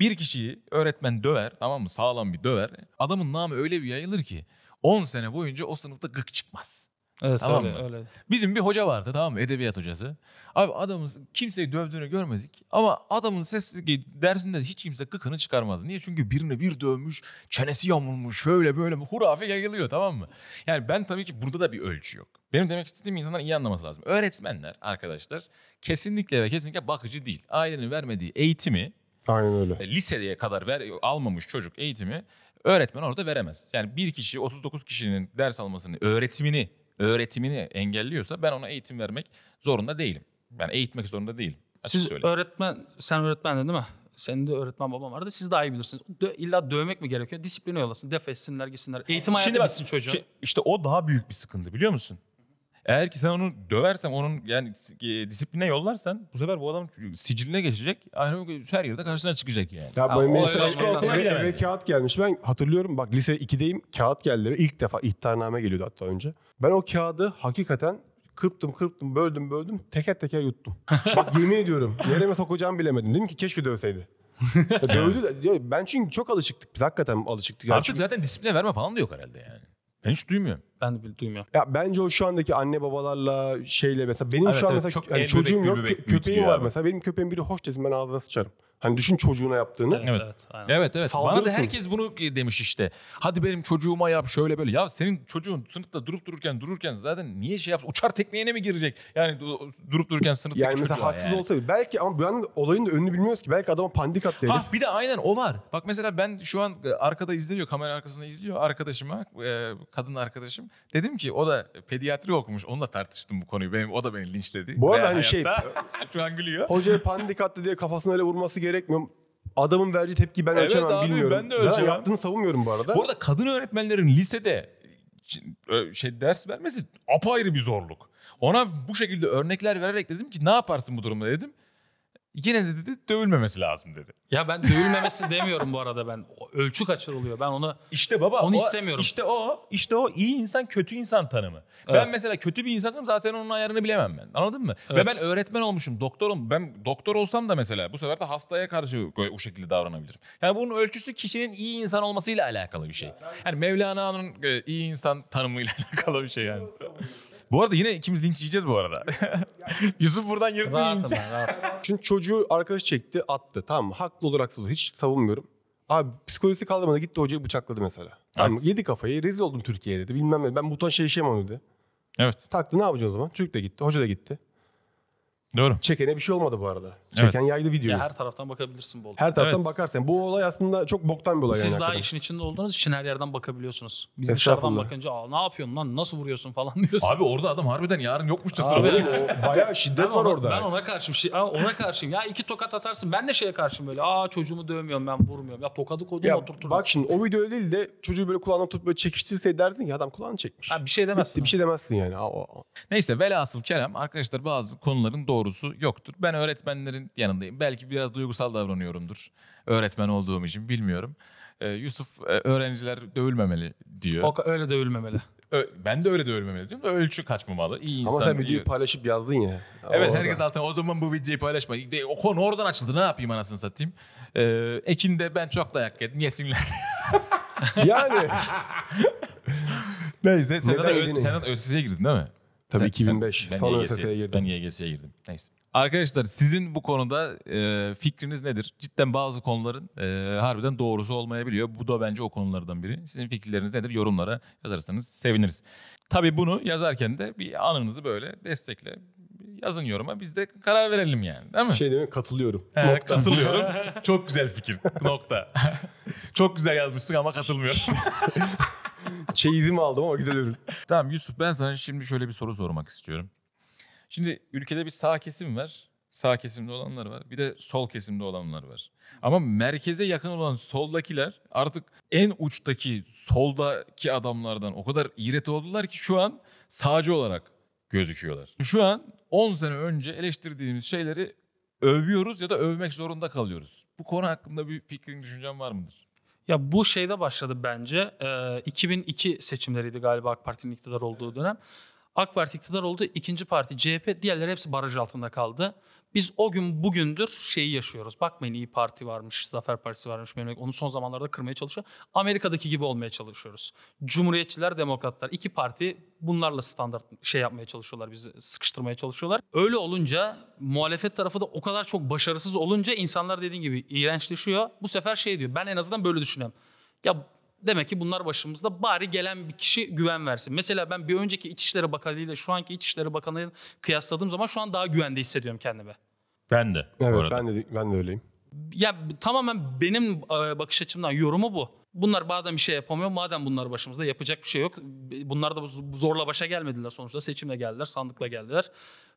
Speaker 2: Bir kişiyi öğretmen döver tamam mı sağlam bir döver. Adamın namı öyle bir yayılır ki 10 sene boyunca o sınıfta gık çıkmaz.
Speaker 3: Evet
Speaker 2: Tamam
Speaker 3: öyle,
Speaker 2: mı?
Speaker 3: öyle.
Speaker 2: Bizim bir hoca vardı tamam mı edebiyat hocası. Abi adamın kimseyi dövdüğünü görmedik ama adamın ses dersinde hiç kimse gıkını çıkarmadı. Niye? Çünkü birine bir dövmüş, çenesi yamulmuş, şöyle böyle hurafe yayılıyor tamam mı? Yani ben tabii ki burada da bir ölçü yok. Benim demek istediğim insanlar iyi anlaması lazım. Öğretmenler arkadaşlar kesinlikle ve kesinlikle bakıcı değil. Ailenin vermediği eğitimi
Speaker 4: Aynen öyle.
Speaker 2: e, liseye kadar ver, almamış çocuk eğitimi öğretmen orada veremez. Yani bir kişi 39 kişinin ders almasını, öğretimini, öğretimini engelliyorsa ben ona eğitim vermek zorunda değilim. Ben eğitmek zorunda değilim.
Speaker 3: Siz
Speaker 2: söyleyeyim.
Speaker 3: öğretmen, sen öğretmendin değil mi? Senin de öğretmen baban vardı. Siz daha iyi bilirsiniz. Dö- illa dövmek mi gerekiyor? Disipline yollasın. Def etsinler gitsinler. Eğitim hayatı
Speaker 2: Şimdi bak,
Speaker 3: bitsin çocuğun.
Speaker 2: şey- işte o daha büyük bir sıkıntı biliyor musun? Eğer ki sen onu döversen, onun yani e, disipline yollarsan bu sefer bu adam siciline geçecek. Yani her yerde karşısına çıkacak yani.
Speaker 4: Ya mesela
Speaker 3: öyle olmaktan
Speaker 4: eve, kağıt gelmiş. Ben hatırlıyorum bak lise 2'deyim kağıt geldi ve ilk defa ihtarname geliyordu hatta önce. Ben o kağıdı hakikaten kırptım kırptım böldüm böldüm teker teker yuttum. bak yemin ediyorum nereme sokacağımı bilemedim. Dedim ki keşke dövseydi. Ya dövdü de, ben çünkü çok alışıktık biz hakikaten alışıktık. Yani
Speaker 2: Artık
Speaker 4: çünkü-
Speaker 2: zaten disipline verme falan da yok herhalde yani. Ben hiç duymuyorum.
Speaker 3: Ben de duymuyorum.
Speaker 4: Ya bence o şu andaki anne babalarla şeyle mesela benim
Speaker 2: Evet,
Speaker 4: şu an
Speaker 2: evet,
Speaker 4: mesela
Speaker 2: çok
Speaker 4: hani
Speaker 2: el
Speaker 4: çocuğum
Speaker 2: bebek,
Speaker 4: yok
Speaker 2: bebek
Speaker 4: köpeğim var
Speaker 2: abi.
Speaker 4: mesela benim köpeğim biri hoş desin ben ağzına sıçarım. Hani düşün çocuğuna yaptığını.
Speaker 3: Evet,
Speaker 2: Evet.
Speaker 3: evet. aynen.
Speaker 2: Evet evet. Bana da herkes bunu demiş işte. Hadi benim çocuğuma yap şöyle böyle. Ya senin çocuğun sınıfta durup dururken dururken zaten niye şey yapsın? Uçar tekmeğine mi girecek? Yani du- durup dururken sınıftaki
Speaker 4: Yani mesela
Speaker 2: çocuğa
Speaker 4: haksız
Speaker 2: yani.
Speaker 4: olsa. Belki ama bu an olayın da önünü bilmiyoruz ki. Belki adama pandik attı.
Speaker 2: Ha bir de aynen o var. Bak mesela ben şu an e, arkada izliyor, kamera arkasında izliyor arkadaşıma, e, kadın arkadaşım. Dedim ki o da pediatri okumuş. Onunla tartıştım bu konuyu. Benim o da beni linçledi.
Speaker 4: Bu arada hani şey-
Speaker 2: şu an gülüyor.
Speaker 4: Hocaya pandik attı diye kafasına öyle vurması gerekmiyor. Adamın verdiği tepkiyi ben
Speaker 2: Evet
Speaker 4: ölçemem
Speaker 2: abi,
Speaker 4: bilmiyorum.
Speaker 2: ben de
Speaker 4: Zaten
Speaker 2: ölçemem.
Speaker 4: yaptığını savunmuyorum bu arada.
Speaker 2: Bu arada kadın öğretmenlerin lisede şey ders vermesi apayrı bir zorluk. Ona bu şekilde örnekler vererek dedim ki ne yaparsın bu durumda dedim. Yine de dedi dövülmemesi lazım dedi.
Speaker 3: Ya ben dövülmemesi demiyorum bu arada ben. O Ölçü kaçırılıyor. Ben onu
Speaker 2: İşte baba
Speaker 3: Onu
Speaker 2: o-
Speaker 3: istemiyorum.
Speaker 2: İşte o, işte o iyi insan kötü insan tanımı. Ben
Speaker 3: Evet.
Speaker 2: mesela kötü bir insansam zaten onun ayarını bilemem ben. Anladın mı? Ve
Speaker 3: Evet.
Speaker 2: ben öğretmen olmuşum, doktor olmuşum. Ben doktor olsam da mesela bu sefer de hastaya karşı o şekilde davranabilirim. Yani bunun ölçüsü kişinin iyi insan olmasıyla alakalı bir şey. Yani Mevlana'nın e, iyi insan tanımıyla alakalı bir şey yani. Bu arada yine ikimiz linç yiyeceğiz bu arada. Yusuf buradan yırtmayı
Speaker 3: rahatım ben rahatım.
Speaker 4: Şimdi çocuğu arkadaş çekti attı. Tamam mı? Haklı olur haksız olur. Hiç savunmuyorum. Abi psikolojisi kaldırmadı gitti hocayı bıçakladı mesela. Tamam, mı? yedi kafayı rezil oldum Türkiye'de dedi. Bilmem ne. Ben bu ton şey yaşayamam dedi.
Speaker 2: Evet.
Speaker 4: Taktı ne yapacağız o zaman? Çocuk da gitti. Hoca da gitti.
Speaker 2: Doğru.
Speaker 4: Çekene bir şey olmadı bu arada. Çeken
Speaker 2: Evet.
Speaker 4: yaydı videoyu.
Speaker 3: Ya
Speaker 4: her,
Speaker 3: her taraftan bakabilirsin bol.
Speaker 4: taraftan
Speaker 2: Evet.
Speaker 4: bakarsan. Bu olay aslında çok boktan bir olay
Speaker 3: Siz
Speaker 4: yani.
Speaker 3: daha
Speaker 4: hakikaten.
Speaker 3: işin içinde olduğunuz için her yerden bakabiliyorsunuz. Biz dışarıdan bakınca Aa, ne yapıyorsun lan nasıl vuruyorsun falan diyorsun.
Speaker 2: Abi orada adam harbiden yarın yokmuştu
Speaker 4: Abi, o bayağı şiddet
Speaker 3: ben
Speaker 4: var
Speaker 3: ona,
Speaker 4: orada.
Speaker 3: Ben ona karşıyım. Şey, aa, ona karşıyım. Ya iki tokat atarsın. Ben de şeye karşıyım böyle. Aa çocuğumu dövmüyorum ben vurmuyorum. Ya tokadı koydum
Speaker 4: Ya
Speaker 3: oturturum.
Speaker 4: bak şimdi o video değil de çocuğu böyle kulağına tutup böyle çekiştirse dersin ki adam kulağını çekmiş.
Speaker 3: Ha, bir şey demezsin.
Speaker 4: Bitti, bir şey demezsin yani. Aa, o-
Speaker 2: Neyse velhasıl kelam arkadaşlar bazı konuların doğru doğrusu yoktur. Ben öğretmenlerin yanındayım. Belki biraz duygusal davranıyorumdur. Öğretmen olduğum için bilmiyorum. Ee, Yusuf e, öğrenciler dövülmemeli diyor.
Speaker 3: O öyle dövülmemeli.
Speaker 2: Ö- ben de öyle dövülmemeli diyorum ölçü kaçmamalı. İyi insan.
Speaker 4: Ama sen
Speaker 2: iyi-
Speaker 4: videoyu paylaşıp yazdın ya.
Speaker 2: Evet
Speaker 4: Orada.
Speaker 2: herkes altına o zaman bu videoyu paylaşma. De- O konu oradan açıldı ne yapayım anasını satayım. Ee, Ekin'de ben çok dayak yedim yesimler.
Speaker 4: Yani.
Speaker 2: Neyse sen zaten,
Speaker 4: yedin
Speaker 2: Ö-
Speaker 4: ya?
Speaker 2: sen zaten ÖSS'ye girdin değil mi?
Speaker 4: Tabii
Speaker 2: Sen-
Speaker 4: 2005.
Speaker 2: ben
Speaker 4: Sonra
Speaker 2: YGS'ye
Speaker 4: ÖSS'ye girdim.
Speaker 2: Ben YGS'ye girdim. Neyse. Arkadaşlar sizin bu konuda e, fikriniz nedir? Cidden bazı konuların e, harbiden doğrusu olmayabiliyor. Bu da bence o konulardan biri. Sizin fikirleriniz nedir? Yorumlara yazarsanız seviniriz. Tabii bunu yazarken de bir anınızı böyle destekle yazın yoruma. Biz de karar verelim yani. Değil mi?
Speaker 4: Şey demek katılıyorum.
Speaker 2: He, katılıyorum. Çok güzel fikir. Nokta. Çok güzel yazmışsın ama katılmıyorum.
Speaker 4: Çeyizimi aldım ama güzel ürün.
Speaker 2: tamam Yusuf ben sana şimdi şöyle bir soru sormak istiyorum. Şimdi ülkede bir sağ kesim var. Sağ kesimde olanlar var. Bir de sol kesimde olanlar var. Ama merkeze yakın olan soldakiler artık en uçtaki soldaki adamlardan o kadar iğreti oldular ki şu an sağcı olarak gözüküyorlar. Şu an 10 sene önce eleştirdiğimiz şeyleri övüyoruz ya da övmek zorunda kalıyoruz. Bu konu hakkında bir fikrin, düşüncen var mıdır?
Speaker 3: Ya bu şeyde başladı bence. Ee, 2002 seçimleriydi galiba AK Parti'nin iktidar olduğu dönem. AK Parti iktidar oldu. ikinci parti CHP. Diğerleri hepsi baraj altında kaldı. Biz o gün bugündür şeyi yaşıyoruz. Bakmayın iyi Parti varmış, Zafer Partisi varmış. Onu son zamanlarda kırmaya çalışıyor. Amerika'daki gibi olmaya çalışıyoruz. Cumhuriyetçiler, demokratlar. iki parti bunlarla standart şey yapmaya çalışıyorlar. Bizi sıkıştırmaya çalışıyorlar. Öyle olunca muhalefet tarafı da o kadar çok başarısız olunca insanlar dediğin gibi iğrençleşiyor. Bu sefer şey diyor. Ben en azından böyle düşünüyorum. Ya demek ki bunlar başımızda bari gelen bir kişi güven versin. Mesela ben bir önceki İçişleri Bakanı ile şu anki İçişleri Bakanı'yla kıyasladığım zaman şu an daha güvende hissediyorum kendimi.
Speaker 2: Ben de.
Speaker 4: Evet ben de ben de öyleyim.
Speaker 3: Ya tamamen benim e, bakış açımdan yorumu bu. Bunlar madem bir şey yapamıyor, madem bunlar başımızda yapacak bir şey yok. Bunlar da zorla başa gelmediler sonuçta. Seçimle geldiler, sandıkla geldiler.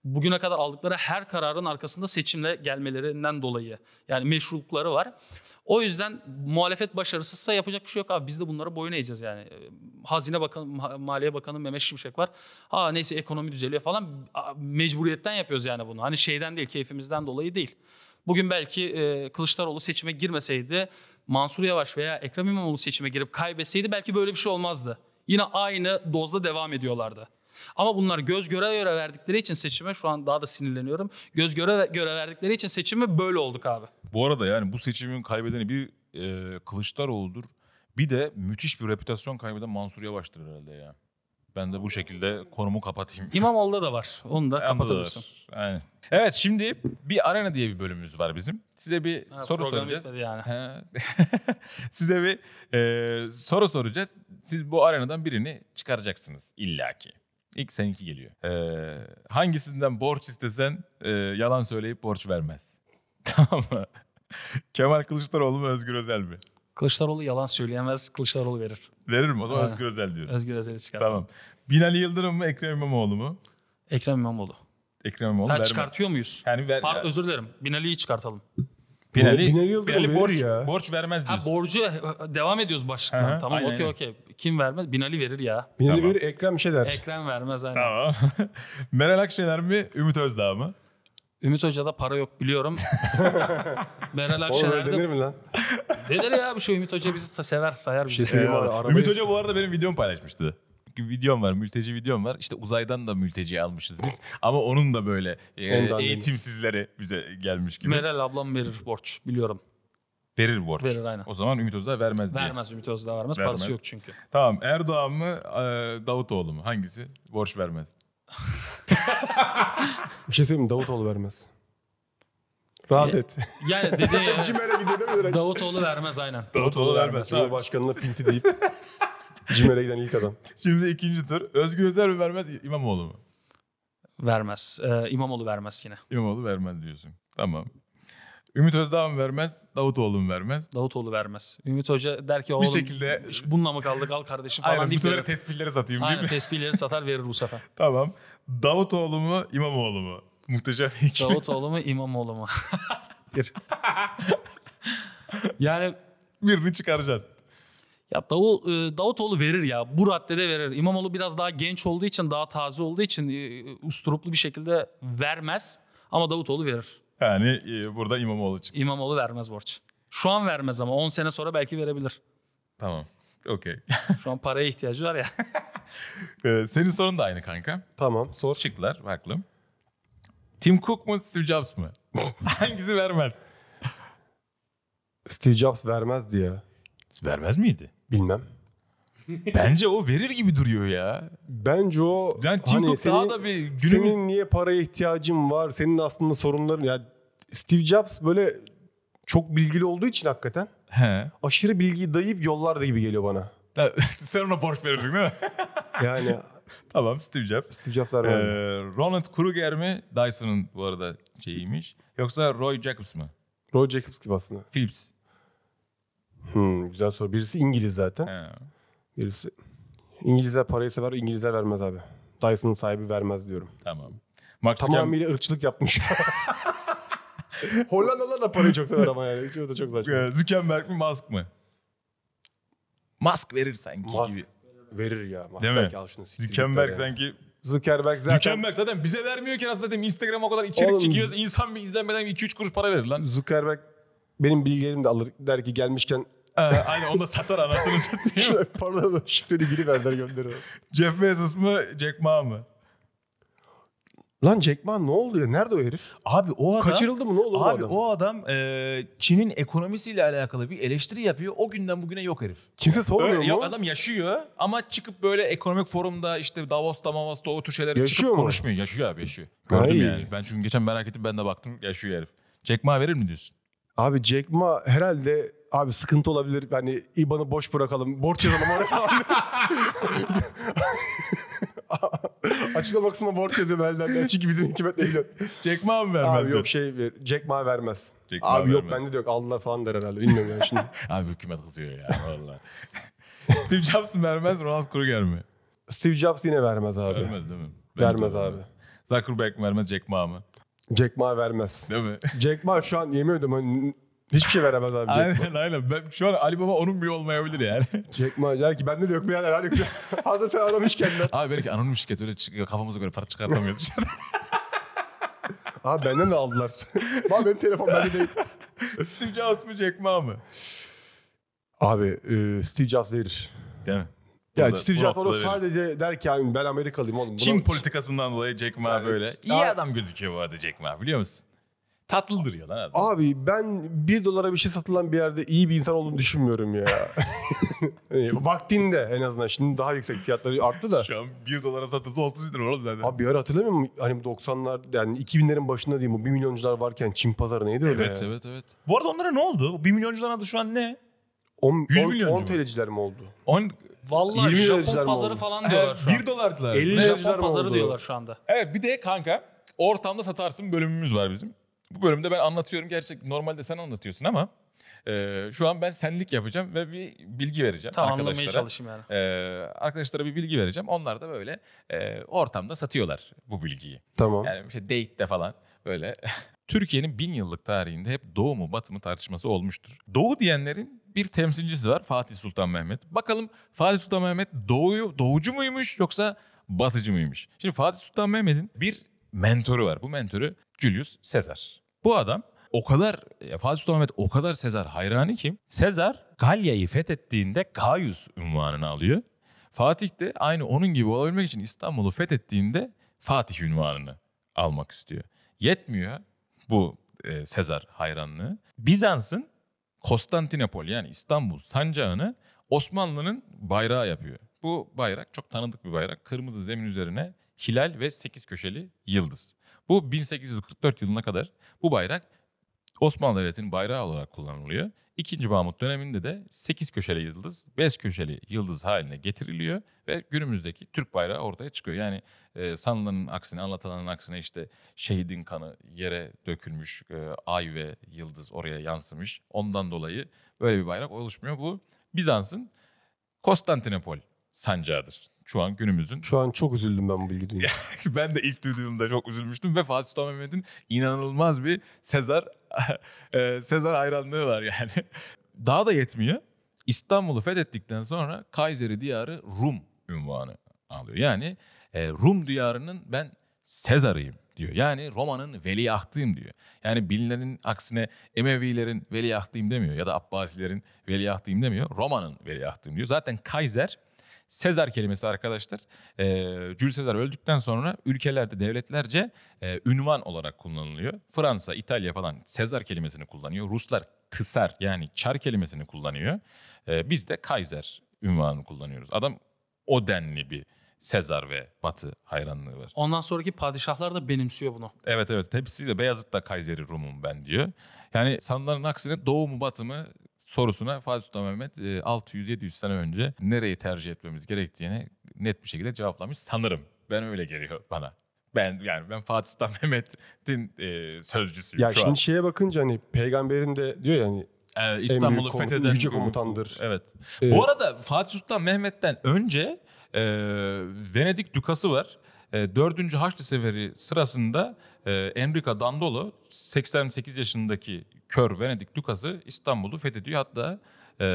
Speaker 3: Bugüne kadar aldıkları her kararın arkasında seçimle gelmelerinden dolayı yani meşrulukları var. O yüzden muhalefet başarısızsa yapacak bir şey yok abi. Biz de bunlara boyun eğeceğiz yani. E, Hazine Bakanı, Ma- Maliye Bakanı Mehmet Şimşek var. Ha neyse ekonomi düzeliyor falan. Mecburiyetten yapıyoruz yani bunu. Hani şeyden değil, keyfimizden dolayı değil. Bugün belki e, Kılıçdaroğlu seçime girmeseydi, Mansur Yavaş veya Ekrem İmamoğlu seçime girip kaybetseydi belki böyle bir şey olmazdı. Yine aynı dozda devam ediyorlardı. Ama bunlar göz göre göre verdikleri için seçime şu an daha da sinirleniyorum. Göz göre göre verdikleri için seçime böyle olduk abi.
Speaker 2: Bu arada yani bu seçimin kaybedeni bir e, Kılıçdaroğlu'dur. Bir de müthiş bir reputasyon kaybeden Mansur Yavaş'tır herhalde ya. Ben de bu şekilde konumu kapatayım.
Speaker 3: İmamoğlu'da da var. Onu da kapatabilirsin.
Speaker 2: Aynen. Evet şimdi bir arena diye bir bölümümüz var bizim. Size bir
Speaker 3: Ha,
Speaker 2: soru soracağız.
Speaker 3: yani.
Speaker 2: Size bir e, soru soracağız. Siz bu arenadan birini çıkaracaksınız illaki. İlk seninki geliyor. E, hangisinden borç istesen e, yalan söyleyip borç vermez. tamam mı? Kemal Kılıçdaroğlu mu Özgür Özel mi?
Speaker 3: Kılıçdaroğlu yalan söyleyemez. Kılıçdaroğlu verir.
Speaker 2: Verir mi? O zaman
Speaker 3: Aynen.
Speaker 2: Özgür Özel diyoruz.
Speaker 3: Özgür Özel'i çıkart.
Speaker 2: Tamam. Binali Yıldırım mı Ekrem İmamoğlu mu?
Speaker 3: Ekrem İmamoğlu.
Speaker 2: Ekrem İmamoğlu
Speaker 3: Ha, çıkartıyor muyuz?
Speaker 2: Yani ver,
Speaker 3: Pardon özür dilerim. Binali'yi çıkartalım.
Speaker 2: Binali,
Speaker 4: Binali Yıldırım verir
Speaker 2: borç,
Speaker 4: ya.
Speaker 2: borç vermez
Speaker 3: Ha
Speaker 2: diyorsun.
Speaker 3: borcu e, devam ediyoruz başlıktan.
Speaker 2: hı,
Speaker 3: tamam okey okey. Kim vermez? Binali verir ya.
Speaker 4: Binali
Speaker 2: Tamam.
Speaker 4: verir Ekrem bir şey der.
Speaker 3: Ekrem vermez aynen.
Speaker 2: Tamam. Meral Akşener mi Ümit Özdağ mı?
Speaker 3: Ümit Hoca'da para yok biliyorum. Meral
Speaker 4: Oğlum öyle
Speaker 3: Akşener
Speaker 4: denir
Speaker 3: de
Speaker 4: mi lan?
Speaker 3: denir ya bir şey Ümit Hoca bizi sever sayar bizi.
Speaker 4: şey arabayı-
Speaker 2: Ümit Hoca bu arada benim videomu paylaşmıştı. Bir videom var, mülteci videom var. İşte uzaydan da mülteci almışız biz. Ama onun da böyle e,
Speaker 4: Ondan
Speaker 2: eğitimsizleri bize gelmiş gibi.
Speaker 3: Meral ablam verir borç biliyorum.
Speaker 2: Verir borç.
Speaker 3: Verir, aynen.
Speaker 2: O zaman Ümit Özdağ vermez diye.
Speaker 3: Vermez Ümit Özdağ vermez.
Speaker 2: Vermez.
Speaker 3: Parası yok çünkü.
Speaker 2: Tamam Erdoğan mı e, Davutoğlu mu? Hangisi? Borç vermez.
Speaker 4: Bir şey söyleyeyim mi? Davutoğlu vermez. Rahat
Speaker 3: Ya-
Speaker 4: et.
Speaker 3: Yani dediğin ya,
Speaker 4: Cimer'e mi direkt?
Speaker 3: Davutoğlu vermez aynen.
Speaker 2: Davutoğlu vermez.
Speaker 4: Cumhurbaşkanına pinti deyip Cimer'e giden ilk adam.
Speaker 2: Şimdi ikinci tur. Özgür Özel mi vermez İmamoğlu mu?
Speaker 3: Vermez. Ee, İmamoğlu vermez yine.
Speaker 2: İmamoğlu vermez diyorsun. Tamam. Ümit Özdağ mı vermez? Davutoğlu mu vermez?
Speaker 3: Davutoğlu vermez. Ümit Hoca der ki oğlum
Speaker 2: şekilde-
Speaker 3: bununla mı kaldık al kardeşim falan
Speaker 2: Aynen bu
Speaker 3: deyip
Speaker 2: sefer
Speaker 3: verir.
Speaker 2: tespihleri satayım değil
Speaker 3: Aynen
Speaker 2: mi?
Speaker 3: tespihleri satar verir bu sefer.
Speaker 2: tamam. Davutoğlu mu İmamoğlu mu? Muhteşem ikili.
Speaker 3: Davutoğlu mu İmamoğlu mu? yani
Speaker 2: Birini çıkaracaksın.
Speaker 3: ya Davu, e, Davutoğlu verir ya. Bu raddede verir. İmamoğlu biraz daha genç olduğu için, daha taze olduğu için e, usturuplu bir şekilde vermez. Ama Davutoğlu verir.
Speaker 2: Yani e, burada İmamoğlu çıktı.
Speaker 3: İmamoğlu vermez borç. Şu an vermez ama 10 sene sonra belki verebilir.
Speaker 2: Tamam. Okey.
Speaker 3: Şu an paraya ihtiyacı var ya.
Speaker 2: Ee, Senin sorun da aynı kanka.
Speaker 4: Tamam sor.
Speaker 2: Şıklar haklı. Tim Cook mu Steve Jobs mı? Hangisi vermez?
Speaker 4: Steve Jobs vermezdi ya.
Speaker 2: Vermez miydi?
Speaker 4: Bilmem.
Speaker 2: Bence o verir gibi duruyor ya.
Speaker 4: Bence o
Speaker 2: Yani Tim
Speaker 4: hani
Speaker 2: Cook
Speaker 4: senin,
Speaker 2: daha da bir günümüz...
Speaker 4: senin niye paraya ihtiyacın var? Senin aslında sorunların ya Steve Jobs böyle çok bilgili olduğu için hakikaten
Speaker 2: He.
Speaker 4: aşırı bilgiyi dayayıp yollarda gibi geliyor bana.
Speaker 2: Sen ona borç verirdin değil mi?
Speaker 4: Yani
Speaker 2: tamam Steve Jobs.
Speaker 4: Steve Jobs
Speaker 2: Ee,
Speaker 4: vermez.
Speaker 2: Ronald Kruger mi? Dyson'ın bu arada şeyiymiş. Yoksa Roy Jacobs mı?
Speaker 4: Roy Jacobs gibi aslında.
Speaker 2: Philips.
Speaker 4: Hmm, güzel soru. Birisi İngiliz zaten.
Speaker 2: He.
Speaker 4: Birisi İngilizler parayı sever, İngilizler vermez abi. Dyson'ın sahibi vermez diyorum.
Speaker 2: Tamam. Max
Speaker 4: Tamamıyla ırkçılık yapmış. Hollandalılar da parayı çok sever ama yani. O da çok saçma.
Speaker 2: Ee, Zuckerberg mi Musk mı? Musk verir sanki
Speaker 4: Musk
Speaker 2: gibi.
Speaker 4: verir ya. Musk
Speaker 2: Değil mi?
Speaker 4: al şunu siktir git
Speaker 2: Zuckerberg
Speaker 4: ya.
Speaker 2: sanki...
Speaker 4: Zuckerberg zaten
Speaker 2: Zuckerberg zaten bize vermiyor ki aslında dedim Instagram o kadar içerik
Speaker 4: Oğlum-
Speaker 2: çekiyoruz. İnsan bir izlenmeden 2-3 kuruş para verir lan.
Speaker 4: Zuckerberg benim bilgilerimi de alır. Der ki gelmişken
Speaker 2: Ee, aynen onu da satar anasını satıyor.
Speaker 4: pardon şifreli giri ver der gönderir.
Speaker 2: Jeff Bezos mu Jack Ma mı?
Speaker 4: Lan Jack Ma ne oldu ya? Nerede o herif?
Speaker 5: Abi o adam
Speaker 4: Kaçırıldı mı? Ne oldu
Speaker 5: Abi
Speaker 4: bu adam?
Speaker 5: o adam e, Çin'in ekonomisiyle alakalı bir eleştiri yapıyor. O günden bugüne yok herif.
Speaker 4: Kimse sormuyor mu?
Speaker 2: yok, adam yaşıyor ama çıkıp böyle ekonomik forumda işte Davos'ta Mavos'ta o tür şeyleri
Speaker 4: Yaşıyor
Speaker 2: çıkıp
Speaker 4: mu?
Speaker 2: konuşmuyor. Yaşıyor abi yaşıyor. Gördüm
Speaker 4: Ay.
Speaker 2: yani. Ben çünkü geçen merak ettim ben de baktım yaşıyor herif. Jack Ma verir mi diyorsun?
Speaker 4: Abi Jack Ma herhalde abi sıkıntı olabilir. Hani IBAN'ı boş bırakalım. Borç yazalım oraya. Açıklama kısmına borç yazıyor elden. Ya Çünkü bizim hükümet değil.
Speaker 2: Jack Ma mı vermez?
Speaker 4: Abi yok şey ver. Jack Ma vermez.
Speaker 2: Jack Ma
Speaker 4: abi yok
Speaker 2: vermez.
Speaker 4: bende de yok. Aldılar falan der herhalde. Bilmiyorum yani şimdi.
Speaker 2: Abi hükümet kızıyor ya valla. Steve Jobs mı vermez Ronald Kruger mi?
Speaker 4: Steve Jobs yine vermez abi.
Speaker 2: Vermez değil mi?
Speaker 4: Vermez
Speaker 2: Bence de
Speaker 4: abi.
Speaker 2: Zuckerberg mi vermez Jack Ma mı?
Speaker 4: Jack Ma vermez.
Speaker 2: Değil mi?
Speaker 4: Jack Ma şu an yemin ediyorum hani hiçbir şey veremez abi Jack Ma.
Speaker 2: aynen aynen. Ben, şu an Ali Baba onun bile olmayabilir yani.
Speaker 4: Jack Ma der ki bende de yok birader. Hadi Hazır sen aramışken de.
Speaker 2: Abi belki anonim şirket öyle çıkıyor kafamıza göre para çıkartamıyoruz.
Speaker 4: Abi benden de aldılar. Bak benim telefon bende değil.
Speaker 2: Steve Jobs mı Jack Ma mı?
Speaker 4: Abi e, Steve Jobs verir.
Speaker 2: Değil mi?
Speaker 4: Ya
Speaker 2: Burada-
Speaker 4: Steve
Speaker 2: bu
Speaker 4: Jobs orada
Speaker 2: noktada verir.
Speaker 4: sadece der ki abi ben Amerikalıyım oğlum. Buna-
Speaker 2: Çin politikasından dolayı Jack Ma
Speaker 4: Yani
Speaker 2: böyle.
Speaker 4: işte-
Speaker 2: İyi adam gözüküyor bu arada Jack Ma biliyor musun? Tatlı duruyor lan adam.
Speaker 4: Abi ben bir dolara bir şey satılan bir yerde iyi bir insan olduğunu düşünmüyorum ya. Yani vaktinde en azından. Şimdi daha yüksek fiyatları arttı da.
Speaker 2: Şu an 1 dolara satılsa 30 lira oğlum zaten.
Speaker 4: Abi bir ara hatırlamıyor musun? Hani bu 90'lar yani 2000'lerin başında diyeyim bu 1 milyoncular varken Çin pazarı neydi öyle
Speaker 2: evet
Speaker 4: ya?
Speaker 2: evet evet.
Speaker 5: Bu arada onlara ne oldu? 1 milyoncuların adı şu an ne?
Speaker 4: 10,
Speaker 2: 100
Speaker 4: 10,
Speaker 2: milyoncu
Speaker 4: 10
Speaker 2: mu?
Speaker 4: TL'ciler mi oldu?
Speaker 2: 10
Speaker 3: Vallahi
Speaker 4: 20
Speaker 3: Japon
Speaker 4: liracılar mı
Speaker 3: pazarı
Speaker 4: oldu?
Speaker 3: falan diyorlar şu an.
Speaker 2: 1 dolardılar.
Speaker 4: 50
Speaker 2: Ne?
Speaker 4: liracılar
Speaker 3: Japon
Speaker 4: mı
Speaker 3: pazarı
Speaker 4: oldu?
Speaker 3: diyorlar şu anda.
Speaker 2: Evet bir de kanka ortamda satarsın bölümümüz var bizim. Bu bölümde ben anlatıyorum. Gerçek normalde sen anlatıyorsun ama e, şu an ben senlik yapacağım ve bir bilgi vereceğim
Speaker 3: Tam anlamaya
Speaker 2: arkadaşlara.
Speaker 3: çalışayım yani.
Speaker 2: E, arkadaşlara bir bilgi vereceğim. Onlar da böyle e, ortamda satıyorlar bu bilgiyi.
Speaker 4: Tamam.
Speaker 2: Yani işte date'de falan böyle. Türkiye'nin bin yıllık tarihinde hep doğu mu batı mı tartışması olmuştur. Doğu diyenlerin bir temsilcisi var Fatih Sultan Mehmet. Bakalım Fatih Sultan Mehmet doğuyu, doğucu muymuş yoksa batıcı mıymış? Şimdi Fatih Sultan Mehmet'in bir mentoru var. Bu mentoru Julius Caesar. Bu adam o kadar Fatih Sultan Mehmet o kadar Sezar hayranı ki Sezar Galya'yı fethettiğinde Gaius unvanını alıyor. Fatih de aynı onun gibi olabilmek için İstanbul'u fethettiğinde Fatih unvanını almak istiyor. Yetmiyor bu e, Sezar hayranlığı. Bizans'ın Konstantinopol yani İstanbul sancağını Osmanlı'nın bayrağı yapıyor. Bu bayrak çok tanıdık bir bayrak. Kırmızı zemin üzerine hilal ve sekiz köşeli yıldız. Bu 1844 yılına kadar bu bayrak Osmanlı Devleti'nin bayrağı olarak kullanılıyor. İkinci Mahmut döneminde de 8 köşeli yıldız, 5 köşeli yıldız haline getiriliyor ve günümüzdeki Türk bayrağı ortaya çıkıyor. Yani e, sanılanın aksine, anlatılanın aksine işte şehidin kanı yere dökülmüş, e, ay ve yıldız oraya yansımış. Ondan dolayı böyle bir bayrak oluşmuyor. Bu Bizans'ın Konstantinopol sancağıdır. Şu an günümüzün
Speaker 4: Şu an çok üzüldüm ben bu bilgi duyunca.
Speaker 2: ben de ilk duyduğumda çok üzülmüştüm ve Fatih Sultan Mehmet'in inanılmaz bir Sezar e, Sezar hayranlığı var yani. Daha da yetmiyor. İstanbul'u fethettikten sonra Kayseri diyarı Rum ünvanı alıyor. Yani e, Rum diyarının ben Sezar'ıyım diyor. Yani Roma'nın veliahtıyım diyor. Yani bilinenin aksine Emevilerin veliahtıyım demiyor ya da Abbasilerin veliahtıyım demiyor. Roma'nın veliahtıyım diyor. Zaten Kaiser Sezar kelimesi arkadaşlar e, Jules Sezar öldükten sonra ülkelerde devletlerce e, ünvan olarak kullanılıyor. Fransa, İtalya falan Sezar kelimesini kullanıyor. Ruslar Tısar yani Çar kelimesini kullanıyor. E, biz de Kaiser ünvanını kullanıyoruz. Adam o denli bir Sezar ve Batı hayranlığı var.
Speaker 3: Ondan sonraki padişahlar da benimsiyor bunu.
Speaker 2: Evet evet hepsiyle Beyazıt da Kayseri Rum'um ben diyor. Yani sanılanın aksine doğu mu batı mı sorusuna Fatih Sultan Mehmet e, 600-700 sene önce nereyi tercih etmemiz gerektiğini net bir şekilde cevaplamış sanırım. Ben öyle geliyor bana. Ben yani ben Fatih Sultan Mehmet'in e, sözcüsüyüm
Speaker 4: Ya
Speaker 2: şu
Speaker 4: şimdi
Speaker 2: an.
Speaker 4: şeye bakınca hani peygamberin de diyor ya hani
Speaker 2: Ee, İstanbul'u fetheden
Speaker 4: yüce komutandır.
Speaker 2: Evet.
Speaker 4: Ee,
Speaker 2: Bu arada Fatih Sultan Mehmet'ten önce e, Venedik Dukası var. E, 4. Haçlı Seferi sırasında Enrica Dandolo 88 yaşındaki kör Venedik Dukası İstanbul'u fethediyor. Hatta e,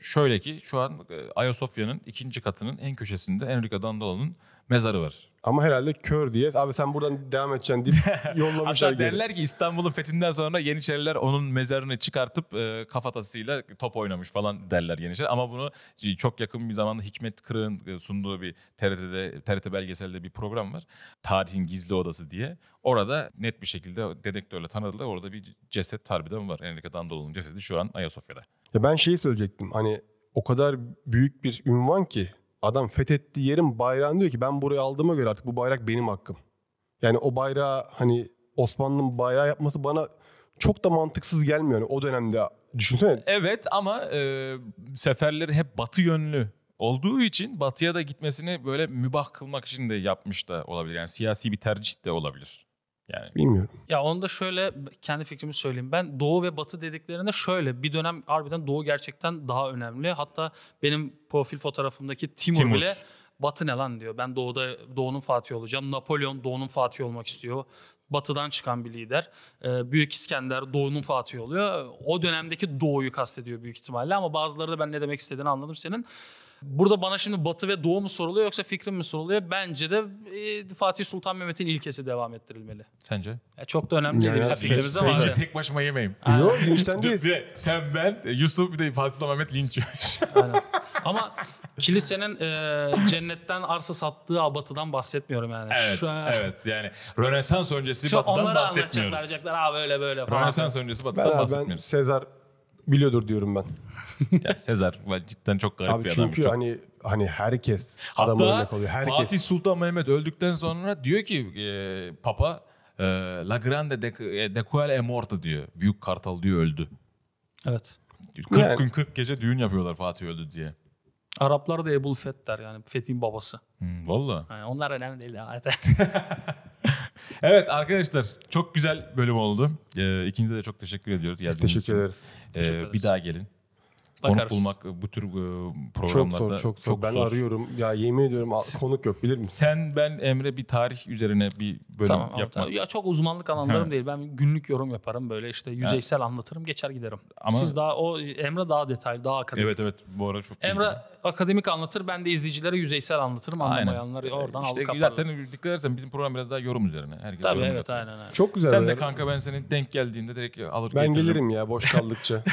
Speaker 2: şöyle ki şu an e, Ayasofya'nın ikinci katının en köşesinde Enrica Dandolo'nun mezarı var.
Speaker 4: ama herhalde kör diye abi sen buradan devam edeceksin deyip yollamışlar
Speaker 2: Hatta
Speaker 4: geri.
Speaker 2: derler ki İstanbul'un fethinden sonra Yeniçeriler onun mezarını çıkartıp e, kafatasıyla top oynamış falan derler Yeniçeri. Ama bunu çok yakın bir zamanda Hikmet Kırık'ın e, sunduğu bir TRT'de, TRT belgeselde bir program var. Tarihin Gizli Odası diye. Orada net bir şekilde dedektörle tanıdılar. Orada bir ceset harbiden var. Enrique Dandolo'nun cesedi şu an Ayasofya'da.
Speaker 4: Ya ben şeyi söyleyecektim. Hani o kadar büyük bir ünvan ki adam fethettiği yerin bayrağını diyor ki ben burayı aldığıma göre artık bu bayrak benim hakkım. Yani o bayrağı hani Osmanlı'nın bayrağı yapması bana çok da mantıksız gelmiyor. Yani o dönemde düşünsene
Speaker 2: Evet ama e, seferleri hep batı yönlü olduğu için batıya da gitmesini böyle mübah kılmak için de yapmış da olabilir. Yani siyasi bir tercih de olabilir. Yani
Speaker 4: bilmiyorum.
Speaker 3: Ya onu da şöyle kendi fikrimi söyleyeyim. Ben doğu ve batı dediklerinde şöyle bir dönem harbiden doğu gerçekten daha önemli. Hatta benim profil fotoğrafımdaki Timur,
Speaker 2: Timur.
Speaker 3: bile batı ne lan diyor. Ben doğuda doğunun fatihi olacağım. Napolyon doğunun fatihi olmak istiyor. Batıdan çıkan bir lider. Ee, Büyük İskender doğunun fatihi oluyor. O dönemdeki doğuyu kastediyor büyük ihtimalle ama bazıları da ben ne demek istediğini anladım senin. Burada bana şimdi batı ve doğu mu soruluyor yoksa fikrim mi soruluyor? Bence de e, Fatih Sultan Mehmet'in ilkesi devam ettirilmeli.
Speaker 2: sence?
Speaker 3: Ya çok da önemli değil bizim
Speaker 4: sen-
Speaker 3: fikrimiz
Speaker 4: sen-
Speaker 3: ama.
Speaker 2: Linçi tek başıma yemeyim.
Speaker 4: Yok linçten değil.
Speaker 2: bir de sen ben Yusuf bir de Fatih Sultan Mehmet linç yemiş.
Speaker 3: Aynen. Ama kilisenin e, cennetten arsa sattığı abatıdan bahsetmiyorum yani.
Speaker 2: evet,
Speaker 3: Şu,
Speaker 2: evet yani Rönesans öncesi
Speaker 3: Şu
Speaker 2: batıdan
Speaker 3: onları anlatacaklar
Speaker 2: bahsetmiyoruz.
Speaker 3: diyecekler ha böyle böyle falan.
Speaker 2: Rönesans öncesi
Speaker 4: Ben,
Speaker 2: batıdan
Speaker 4: ben
Speaker 2: bahsetmiyoruz.
Speaker 4: Sezar biliyordur diyorum ben.
Speaker 2: Ya Sezar cidden çok garip
Speaker 4: Abi
Speaker 2: bir adammış.
Speaker 4: çünkü
Speaker 2: Çok-
Speaker 4: hani hani herkes
Speaker 2: Hatta
Speaker 4: örnek alıyor. Herkes.
Speaker 2: Fatih Sultan Mehmet öldükten sonra diyor ki e, Papa e, La Grande de, de Quale è morta diyor. Büyük Kartal diyor öldü.
Speaker 3: Evet.
Speaker 2: 40
Speaker 4: Yani-
Speaker 2: gün 40 gece düğün yapıyorlar Fatih öldü diye.
Speaker 3: Araplar da Ebul Feth der yani Fethi'nin babası.
Speaker 2: Hmm, Valla.
Speaker 3: Yani onlar önemli değil.
Speaker 2: Evet arkadaşlar çok güzel bölüm oldu. E, ikinize de çok teşekkür ediyoruz.
Speaker 4: Biz teşekkür
Speaker 2: için.
Speaker 4: ederiz.
Speaker 2: E,
Speaker 3: Teşekkür
Speaker 2: bir
Speaker 3: ederiz.
Speaker 2: daha gelin. Konuk
Speaker 3: Bakarız.
Speaker 2: bulmak bu tür e,
Speaker 4: Çok
Speaker 2: programlarda
Speaker 4: zor, çok zor. ben arıyorum. Ya yemin ediyorum a- konuk yok bilir misin?
Speaker 2: Sen ben Emre bir tarih üzerine bir bölüm
Speaker 3: Tamam, ama
Speaker 2: yapmak.
Speaker 3: tamam. Ya çok uzmanlık alanlarım değil. Ben günlük yorum yaparım böyle işte yüzeysel anlatırım geçer giderim.
Speaker 2: Ama-
Speaker 3: Siz daha o Emre daha detaylı, daha akademik.
Speaker 2: Evet evet bu ara çok
Speaker 3: Emre akademik anlatır, ben de izleyicilere yüzeysel anlatırım. Anlamayanlar oradan
Speaker 2: işte
Speaker 3: aldık kaparlar.
Speaker 2: zaten dikkat edersen bizim program biraz daha yorum üzerine. Herkes
Speaker 3: Tabii
Speaker 2: yorum
Speaker 3: evet aynen aynen.
Speaker 4: Çok güzel.
Speaker 2: Sen de kanka ben senin denk geldiğinde direkt alır
Speaker 4: Ben
Speaker 2: getiririm.
Speaker 4: gelirim ya boş kaldıkça.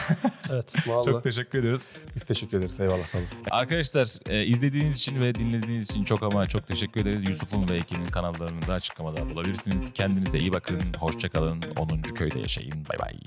Speaker 3: Evet.
Speaker 4: Vallahi.
Speaker 2: Çok teşekkür teşekkür ediyoruz.
Speaker 4: Biz teşekkür ederiz. Eyvallah sağ olun.
Speaker 2: Arkadaşlar e, izlediğiniz için ve dinlediğiniz için çok ama çok teşekkür ederiz. Yusuf'un ve Ekin'in kanallarını da açıklamada bulabilirsiniz. Kendinize iyi bakın. Hoşçakalın. 10. köyde yaşayın. Bay bay.